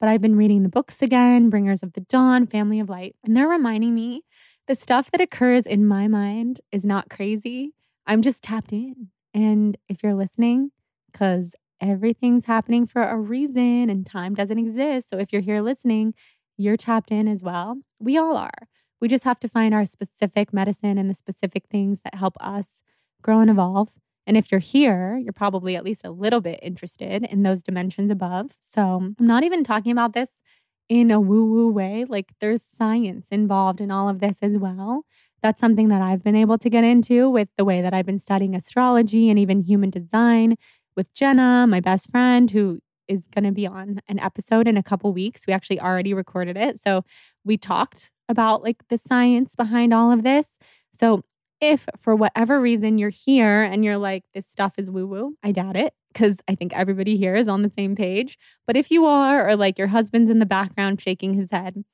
But I've been reading the books again, Bringers of the Dawn, Family of Light, and they're reminding me the stuff that occurs in my mind is not crazy. I'm just tapped in. And if you're listening, because everything's happening for a reason and time doesn't exist. So if you're here listening, you're tapped in as well. We all are. We just have to find our specific medicine and the specific things that help us grow and evolve. And if you're here, you're probably at least a little bit interested in those dimensions above. So I'm not even talking about this in a woo woo way. Like there's science involved in all of this as well that's something that I've been able to get into with the way that I've been studying astrology and even human design with Jenna, my best friend, who is going to be on an episode in a couple weeks. We actually already recorded it. So we talked about like the science behind all of this. So if for whatever reason you're here and you're like, this stuff is woo woo, I doubt it because I think everybody here is on the same page. But if you are, or like your husband's in the background shaking his head,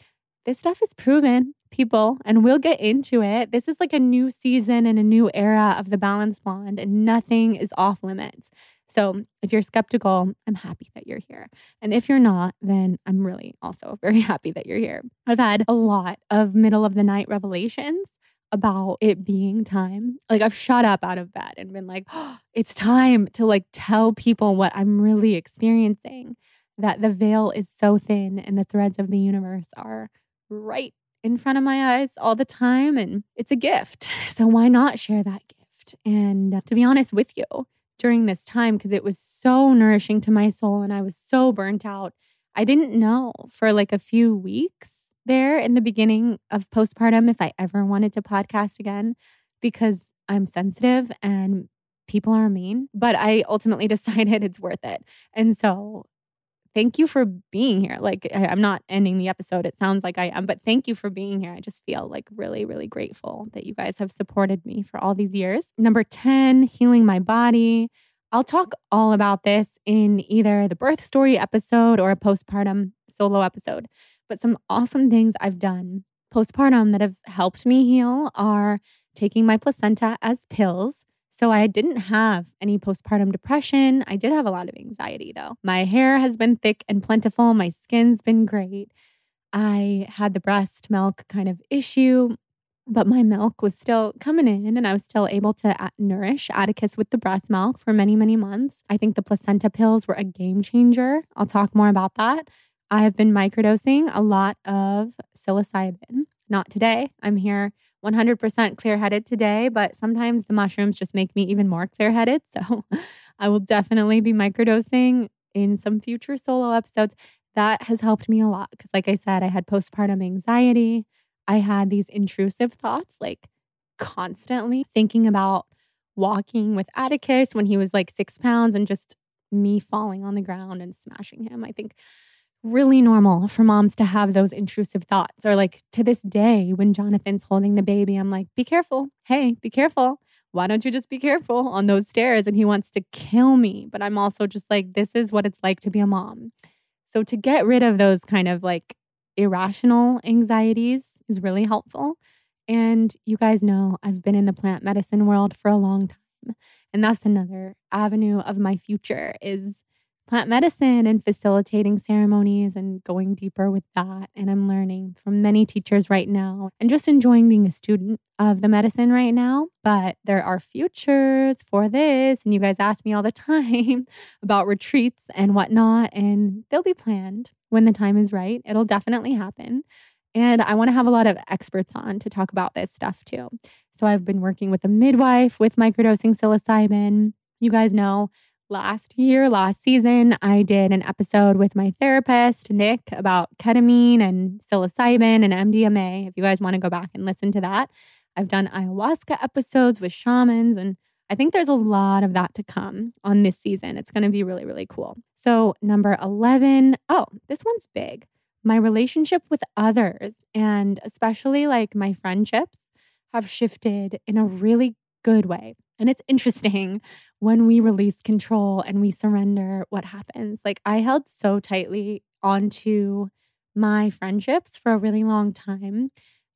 this stuff is proven people, and we'll get into it. This is like a new season and a new era of the balanced blonde, and nothing is off limits. So if you're skeptical, I'm happy that you're here. And if you're not, then I'm really also very happy that you're here. I've had a lot of middle of the night revelations about it being time. Like I've shot up out of bed and been like, oh, it's time to like tell people what I'm really experiencing. That the veil is so thin and the threads of the universe are right in front of my eyes all the time. And it's a gift. So why not share that gift? And uh, to be honest with you, during this time, because it was so nourishing to my soul and I was so burnt out, I didn't know for like a few weeks there in the beginning of postpartum if I ever wanted to podcast again because I'm sensitive and people are mean. But I ultimately decided it's worth it. And so thank you for being here. Like, I, am not ending the episode. It sounds like I am, but thank you for being here. I just feel like really, really grateful that you guys have supported me for all these years. Number 10, healing my body. I'll talk all about this in either the birth story episode or a postpartum solo episode. But some awesome things I've done postpartum that have helped me heal are taking my placenta as pills so I didn't have any postpartum depression. I did have a lot of anxiety though. My hair has been thick and plentiful. My skin's been great. I had the breast milk kind of issue, but my milk was still coming in and I was still able to uh, nourish Atticus with the breast milk for many, many months. I think the placenta pills were a game changer. I'll talk more about that. I have been microdosing a lot of psilocybin. Not today. I'm here 100% clear headed today, but sometimes the mushrooms just make me even more clear headed. So I will definitely be microdosing in some future solo episodes. That has helped me a lot because, like I said, I had postpartum anxiety. I had these intrusive thoughts, like constantly thinking about walking with Atticus when he was like six pounds and just me falling on the ground and smashing him. I think really normal for moms to have those intrusive thoughts. Or like to this day, when Jonathan's holding the baby, I'm like, be careful. Hey, be careful. Why don't you just be careful on those stairs? And he wants to kill me. But I'm also just like, this is what it's like to be a mom. So to get rid of those kind of like irrational anxieties is really helpful. And you guys know I've been in the plant medicine world for a long time. And that's another avenue of my future is plant medicine and facilitating ceremonies and going deeper with that. And I'm learning from many teachers right now and just enjoying being a student of the medicine right now. But there are futures for this. And you guys ask me all the time about retreats and whatnot, and they'll be planned when the time is right. It'll definitely happen. And I want to have a lot of experts on to talk about this stuff too. So I've been working with a midwife with microdosing psilocybin. You guys know last year, last season, I did an episode with my therapist, Nick, about ketamine and psilocybin and MDMA. If you guys want to go back and listen to that, I've done ayahuasca episodes with shamans, and I think there's a lot of that to come on this season. It's going to be really, really cool. So, number 11, oh, this one's big. My relationship with others, and especially like my friendships, have shifted in a really good way. And it's interesting when we release control and we surrender, what happens? Like, I held so tightly onto my friendships for a really long time.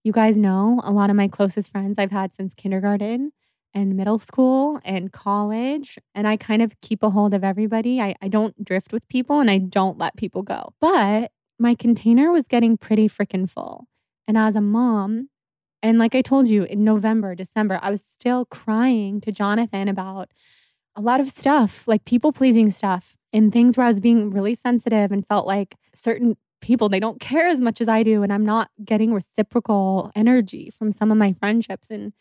You guys know a lot of my closest friends I've had since kindergarten and middle school and college. And I kind of keep a hold of everybody. I, I don't drift with people and I don't let people go. But my container was getting pretty freaking full. And as a mom, and like I told you in November, December, I was still crying to Jonathan about a lot of stuff, like people pleasing stuff and things where I was being really sensitive and felt like certain people, they don't care as much as I do. And I'm not getting reciprocal energy from some of my friendships. And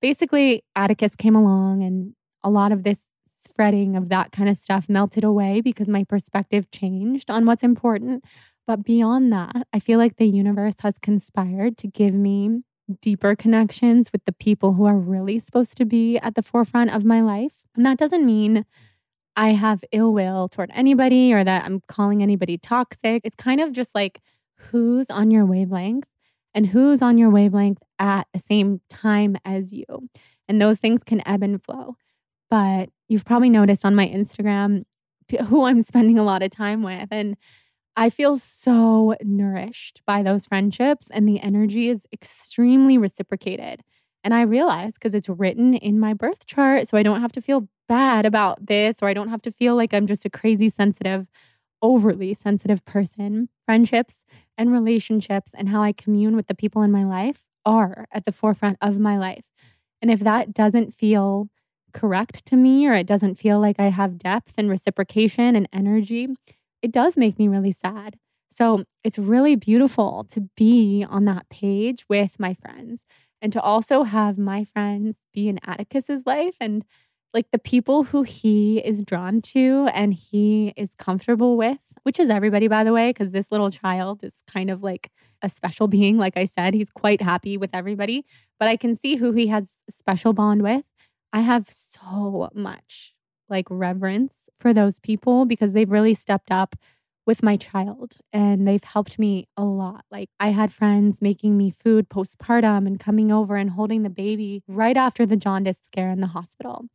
basically, Atticus came along and a lot of this fretting of that kind of stuff melted away because my perspective changed on what's important. But beyond that, I feel like the universe has conspired to give me deeper connections with the people who are really supposed to be at the forefront of my life. And that doesn't mean I have ill will toward anybody or that I'm calling anybody toxic. It's kind of just like who's on your wavelength and who's on your wavelength at the same time as you. And those things can ebb and flow. But you've probably noticed on my Instagram who I'm spending a lot of time with. And I feel so nourished by those friendships, and the energy is extremely reciprocated. And I realize because it's written in my birth chart, so I don't have to feel bad about this, or I don't have to feel like I'm just a crazy sensitive, overly sensitive person. Friendships and relationships and how I commune with the people in my life are at the forefront of my life. And if that doesn't feel correct to me, or it doesn't feel like I have depth and reciprocation and energy, it does make me really sad. So it's really beautiful to be on that page with my friends and to also have my friends be in Atticus's life and like the people who he is drawn to and he is comfortable with, which is everybody, by the way, because this little child is kind of like a special being. Like I said, he's quite happy with everybody, but I can see who he has special bond with. I have so much like reverence for those people because they've really stepped up with my child and they've helped me a lot. Like I had friends making me food postpartum and coming over and holding the baby right after the jaundice scare in the hospital.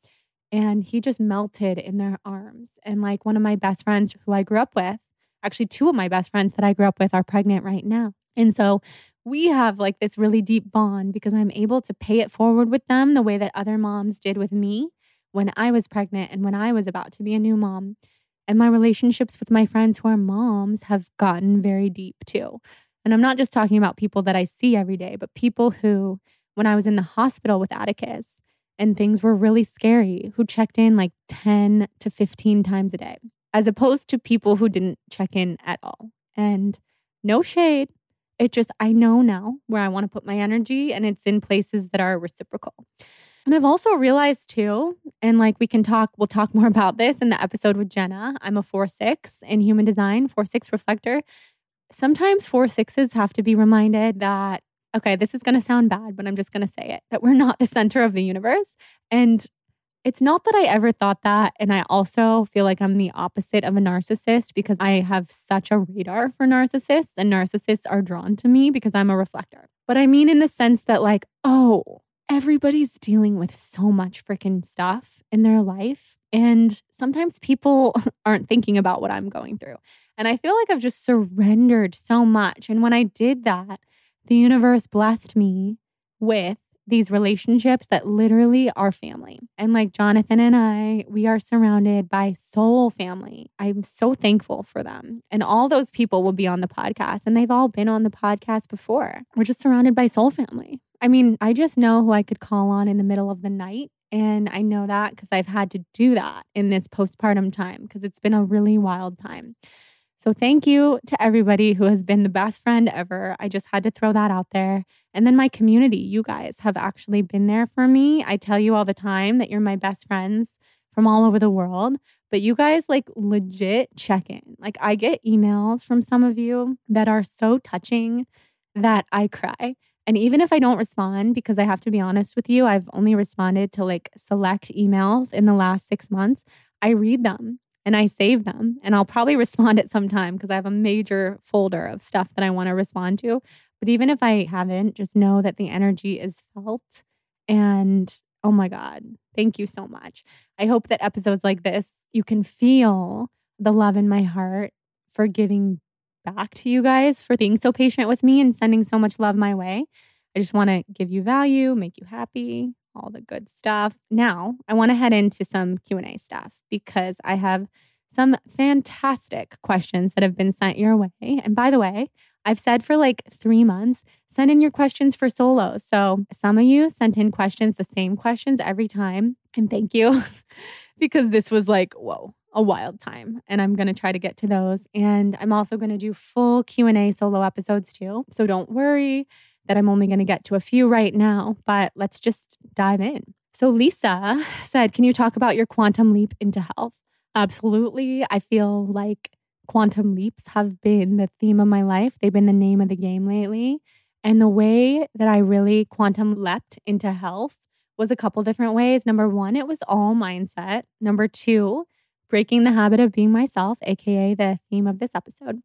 And he just melted in their arms. And like one of my best friends who I grew up with, actually two of my best friends that I grew up with are pregnant right now. And so we have like this really deep bond because I'm able to pay it forward with them the way that other moms did with me when I was pregnant and when I was about to be a new mom. And my relationships with my friends who are moms have gotten very deep too. And I'm not just talking about people that I see every day, but people who, when I was in the hospital with Atticus and things were really scary, who checked in like 10 to 15 times a day, as opposed to people who didn't check in at all. And no shade. It just, I know now where I want to put my energy, and it's in places that are reciprocal. And I've also realized too, and like we can talk, we'll talk more about this in the episode with Jenna. I'm a four six in human design, four six reflector. Sometimes four sixes have to be reminded that, okay, this is going to sound bad, but I'm just going to say it that we're not the center of the universe. And It's not that I ever thought that. And I also feel like I'm the opposite of a narcissist because I have such a radar for narcissists, and narcissists are drawn to me because I'm a reflector. But I mean, in the sense that, like, oh, everybody's dealing with so much freaking stuff in their life. And sometimes people aren't thinking about what I'm going through. And I feel like I've just surrendered so much. And when I did that, the universe blessed me with these relationships that literally are family. And like Jonathan and I, we are surrounded by soul family. I'm so thankful for them. And all those people will be on the podcast, and they've all been on the podcast before. We're just surrounded by soul family. I mean, I just know who I could call on in the middle of the night. And I know that because I've had to do that in this postpartum time because it's been a really wild time. So, thank you to everybody who has been the best friend ever. I just had to throw that out there. And then my community, you guys have actually been there for me. I tell you all the time that you're my best friends from all over the world, but you guys like legit check in. Like, I get emails from some of you that are so touching that I cry. And even if I don't respond, because I have to be honest with you, I've only responded to like select emails in the last six months, I read them and I save them. And I'll probably respond at some time because I have a major folder of stuff that I want to respond to. But even if I haven't, just know that the energy is felt. And oh my God, thank you so much. I hope that episodes like this, you can feel the love in my heart for giving back to you guys, for being so patient with me and sending so much love my way. I just want to give you value, make you happy, all the good stuff. Now, I want to head into some Q&A stuff because I have some fantastic questions that have been sent your way. And by the way, I've said for like 3 months, send in your questions for solos. So, some of you sent in questions, the same questions every time, and thank you because this was like, whoa, a wild time and i'm going to try to get to those and i'm also going to do full q&a solo episodes too so don't worry that I'm only going to get to a few right now, but let's just dive in. So, Lisa said, Can you talk about your quantum leap into health? Absolutely. I feel like quantum leaps have been the theme of my life, they've been the name of the game lately. And the way that I really quantum leapt into health was a couple different ways. Number one, it was all mindset. Number two, breaking the habit of being myself, AKA the theme of this episode.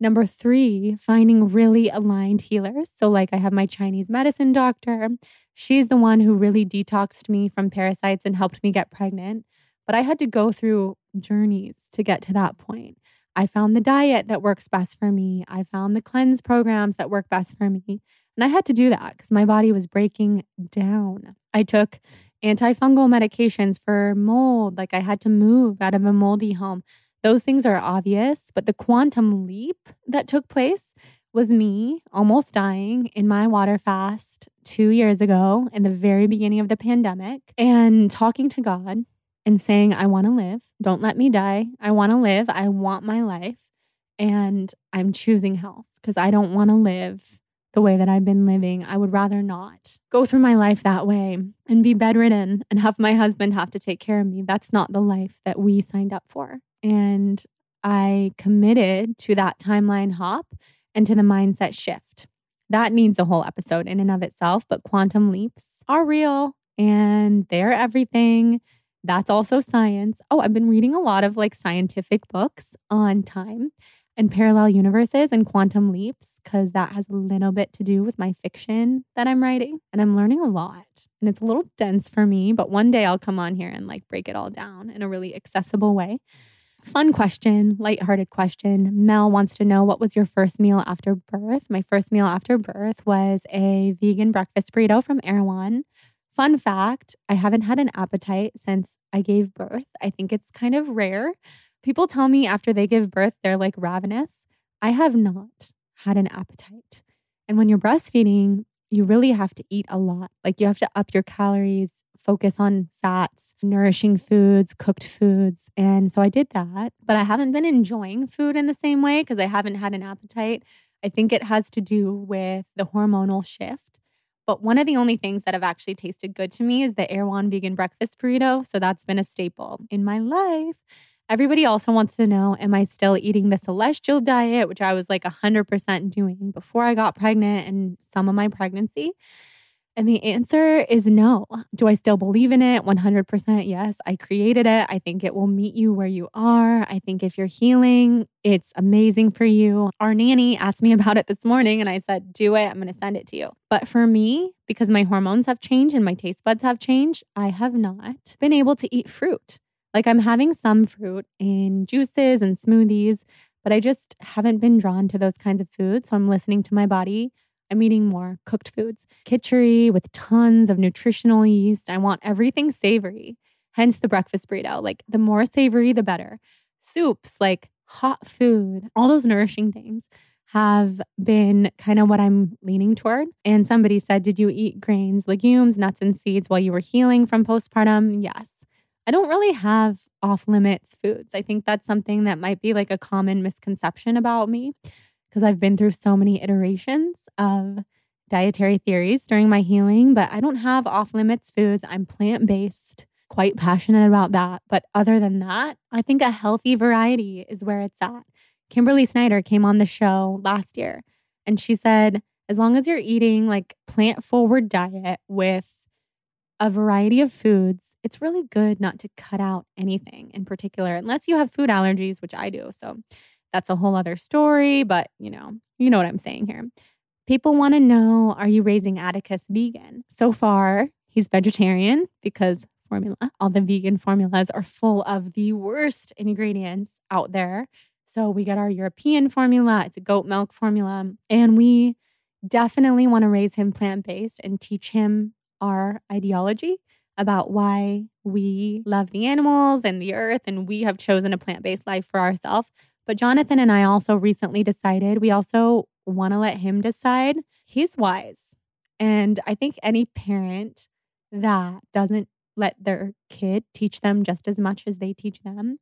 Number three, finding really aligned healers. So, like, I have my Chinese medicine doctor. She's the one who really detoxed me from parasites and helped me get pregnant. But I had to go through journeys to get to that point. I found the diet that works best for me. I found the cleanse programs that work best for me. And I had to do that because my body was breaking down. I took antifungal medications for mold. Like I had to move out of a moldy home. Those things are obvious, but the quantum leap that took place was me almost dying in my water fast two years ago in the very beginning of the pandemic and talking to God and saying, I want to live. Don't let me die. I want to live. I want my life. And I'm choosing health because I don't want to live the way that I've been living. I would rather not go through my life that way and be bedridden and have my husband have to take care of me. That's not the life that we signed up for. And I committed to that timeline hop and to the mindset shift. That needs a whole episode in and of itself, but quantum leaps are real and they're everything. That's also science. Oh, I've been reading a lot of like scientific books on time and parallel universes and quantum leaps because that has a little bit to do with my fiction that I'm writing. And I'm learning a lot. And it's a little dense for me, but one day I'll come on here and like break it all down in a really accessible way. Fun question, lighthearted question. Mel wants to know what was your first meal after birth? My first meal after birth was a vegan breakfast burrito from Erewhon. Fun fact I haven't had an appetite since I gave birth. I think it's kind of rare. People tell me after they give birth, they're like ravenous. I have not had an appetite. And when you're breastfeeding, you really have to eat a lot. Like you have to up your calories, focus on fats, nourishing foods, cooked foods. And so I did that, but I haven't been enjoying food in the same way because I haven't had an appetite. I think it has to do with the hormonal shift. But one of the only things that have actually tasted good to me is the Erewhon vegan breakfast burrito. So that's been a staple in my life. Everybody also wants to know Am I still eating the celestial diet, which I was like 100% doing before I got pregnant and some of my pregnancy? And the answer is no. Do I still believe in it? 100% yes. I created it. I think it will meet you where you are. I think if you're healing, it's amazing for you. Our nanny asked me about it this morning and I said, do it. I'm going to send it to you. But for me, because my hormones have changed and my taste buds have changed, I have not been able to eat fruit. Like I'm having some fruit in juices and smoothies, but I just haven't been drawn to those kinds of foods. So I'm listening to my body. I'm eating more cooked foods, kitchery with tons of nutritional yeast. I want everything savory, hence the breakfast burrito. Like the more savory, the better. Soups, like hot food, all those nourishing things have been kind of what I'm leaning toward. And somebody said, Did you eat grains, legumes, nuts, and seeds while you were healing from postpartum? Yes. I don't really have off limits foods. I think that's something that might be like a common misconception about me because I've been through so many iterations of dietary theories during my healing, but I don't have off limits foods. I'm plant based, quite passionate about that. But other than that, I think a healthy variety is where it's at. Kimberly Snyder came on the show last year and she said, as long as you're eating like plant forward diet with a variety of foods, it's really good not to cut out anything in particular, unless you have food allergies, which I do. So that's a whole other story, but you know, you know what I'm saying here. People want to know are you raising Atticus vegan? So far, he's vegetarian because formula, all the vegan formulas are full of the worst ingredients out there. So we get our European formula, it's a goat milk formula, and we definitely want to raise him plant based and teach him our ideology about why we love the animals and the earth and we have chosen a plant based life for ourselves. But Jonathan and I also recently decided we also want to let him decide. He's wise. And I think any parent that doesn't let their kid teach them just as much as they teach them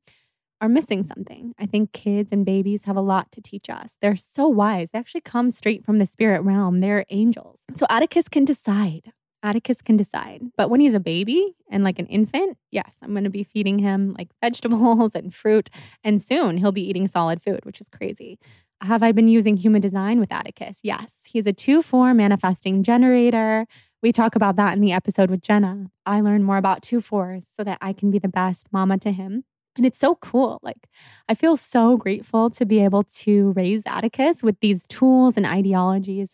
are missing something. I think kids and babies have a lot to teach us. They're so wise. They actually come straight from the spirit realm. They're angels. So Atticus can decide Atticus can decide. But when he's a baby and like an infant, yes, I'm going to be feeding him like vegetables and fruit. And soon he'll be eating solid food, which is crazy. Have I been using human design with Atticus? Yes. He's a 2 4 manifesting generator. We talk about that in the episode with Jenna. I learn more about 2 4s so that I can be the best mama to him. And it's so cool. Like, I feel so grateful to be able to raise Atticus with these tools and ideologies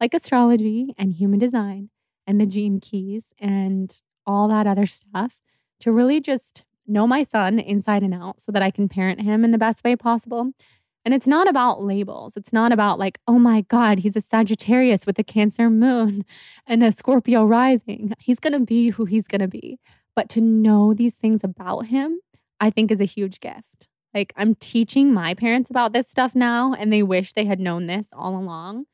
like astrology and human design and the gene keys and all that other stuff to really just know my son inside and out so that I can parent him in the best way possible. And it's not about labels. It's not about like, oh my God, he's a Sagittarius with a Cancer moon and a Scorpio rising. He's going to be who he's going to be. But to know these things about him, I think is a huge gift. Like, I'm teaching my parents about this stuff now, and they wish they had known this all along.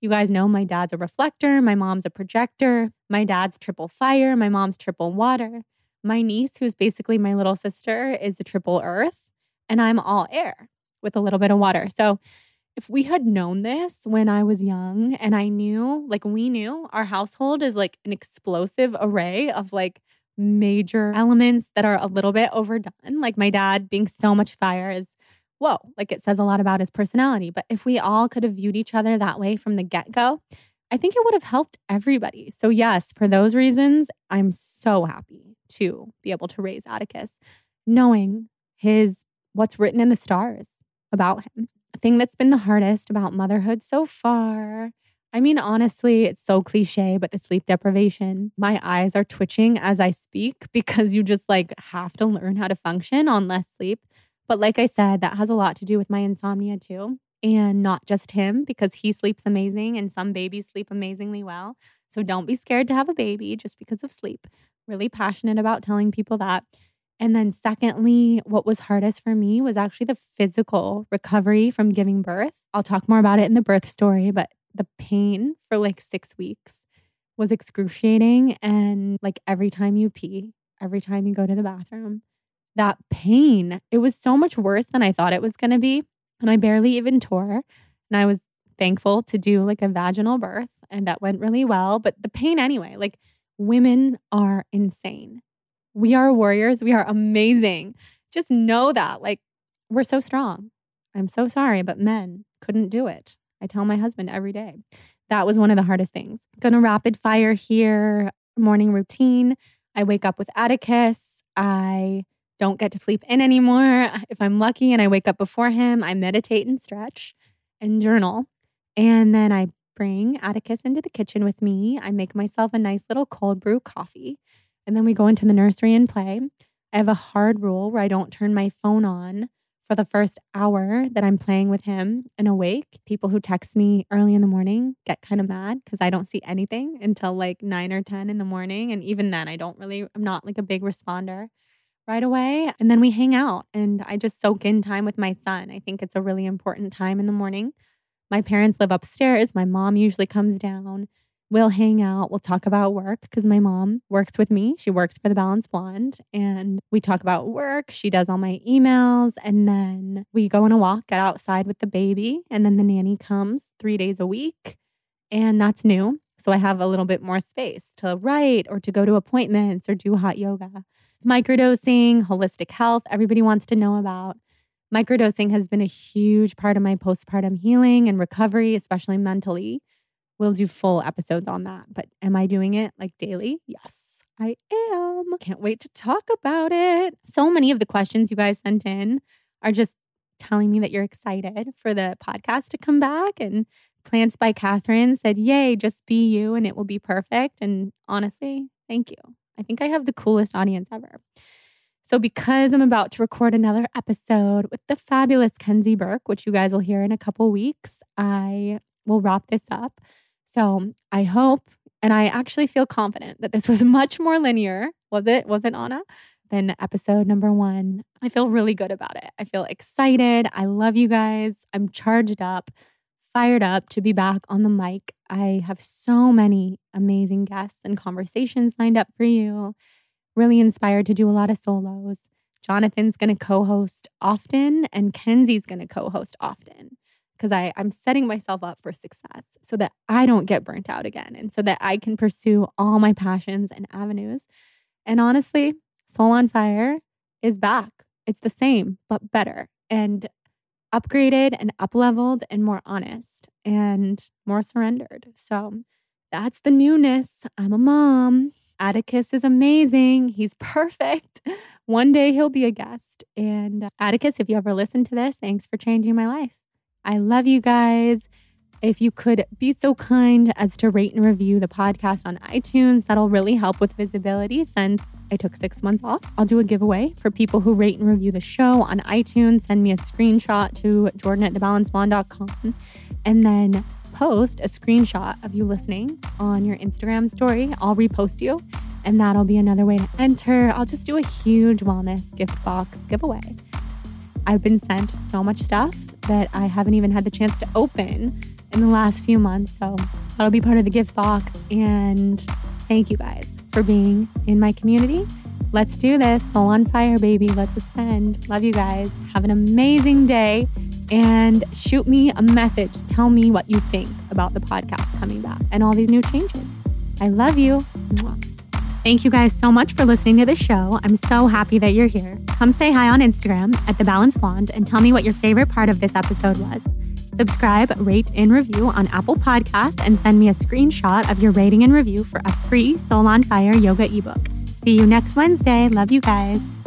You guys know my dad's a reflector, my mom's a projector, my dad's triple fire, my mom's triple water. My niece, who's basically my little sister, is a triple earth, and I'm all air with a little bit of water. So, if we had known this when I was young and I knew, like we knew, our household is like an explosive array of like major elements that are a little bit overdone. Like my dad being so much fire is whoa, like it says a lot about his personality. But if we all could have viewed each other that way from the get go, I think it would have helped everybody. So, yes, for those reasons, I'm so happy to be able to raise Atticus, knowing his what's written in the stars about him. A thing that's been the hardest about motherhood so far. I mean, honestly, it's so cliche, but the sleep deprivation, my eyes are twitching as I speak because you just like have to learn how to function on less sleep. But like I said, that has a lot to do with my insomnia too. And not just him, because he sleeps amazing and some babies sleep amazingly well. So don't be scared to have a baby just because of sleep. Really passionate about telling people that. And then, secondly, what was hardest for me was actually the physical recovery from giving birth. I'll talk more about it in the birth story, but the pain for like six weeks was excruciating. And like every time you pee, every time you go to the bathroom, that pain, it was so much worse than I thought it was going to be. And I barely even tore. And I was thankful to do like a vaginal birth and that went really well. But the pain, anyway, like women are insane. We are warriors. We are amazing. Just know that. Like, we're so strong. I'm so sorry, but men couldn't do it. I tell my husband every day. that was one of the hardest things. Gonna rapid fire here morning routine. I wake up with Atticus. I don't get to sleep in anymore. If I'm lucky and I wake up before him, I meditate and stretch and journal. And then I bring Atticus into the kitchen with me. I make myself a nice little cold brew coffee. And then we go into the nursery and play. I have a hard rule where I don't turn my phone on for the first hour that I'm playing with him and awake. People who text me early in the morning get kind of mad because I don't see anything until like nine or 10 in the morning. And even then, I don't really, I'm not like a big responder right away. And then we hang out and I just soak in time with my son. I think it's a really important time in the morning. My parents live upstairs. My mom usually comes down. We'll hang out. We'll talk about work because my mom works with me. She works for the Balanced Blonde and we talk about work. She does all my emails. And then we go on a walk, get outside with the baby. And then the nanny comes three days a week. And that's new. So I have a little bit more space to write or to go to appointments or do hot yoga microdosing, holistic health, everybody wants to know about. Microdosing has been a huge part of my postpartum healing and recovery, especially mentally. We'll do full episodes on that. But am I doing it like daily? Yes, I am. Can't wait to talk about it. So many of the questions you guys sent in are just telling me that you're excited for the podcast to come back. And Plants by Catherine said, Yay, just be you and it will be perfect. And honestly, thank you. I think I have the coolest audience ever. So, because I'm about to record another episode with the fabulous Kenzie Burke, which you guys will hear in a couple weeks, I will wrap this up. So, I hope and I actually feel confident that this was much more linear. Was it? Was it, Anna? Than episode number one. I feel really good about it. I feel excited. I love you guys. I'm charged up, fired up to be back on the mic. I have so many amazing guests and conversations lined up for you. Really inspired to do a lot of solos. Jonathan's going to co host often, and Kenzie's going to co host often because I'm setting myself up for success so that I don't get burnt out again and so that I can pursue all my passions and avenues. And honestly, Soul on Fire is back. It's the same, but better and upgraded and up leveled and more honest and more surrendered. So that's the newness. I'm a mom. Atticus is amazing. He's perfect. One day he'll be a guest. And uh, Atticus, if you ever listen to this, thanks for changing my life. I love you guys. If you could be so kind as to rate and review the podcast on iTunes, that'll really help with visibility since I took six months off. I'll do a giveaway for people who rate and review the show on iTunes. Send me a screenshot to jordan at thebalancedblonde.com and then post a screenshot of you listening on your Instagram story. I'll repost you, and that'll be another way to enter. I'll just do a huge wellness gift box giveaway. I've been sent so much stuff that I haven't even had the chance to open in the last few months. So that'll be part of the gift box. And thank you guys for being in my community. Let's do this. Soul on fire, baby. Let's ascend. Love you guys. Have an amazing day and shoot me a message. Tell me what you think about the podcast coming back and all these new changes. I love you. Thank you guys so much for listening to the show. I'm so happy that you're here. Come say hi on Instagram at The Balanced Blonde and tell me what your favorite part of this episode was. Subscribe, rate, and review on Apple Podcasts and send me a screenshot of your rating and review for a free Soul on Fire yoga ebook. See you next Wednesday. Love you guys.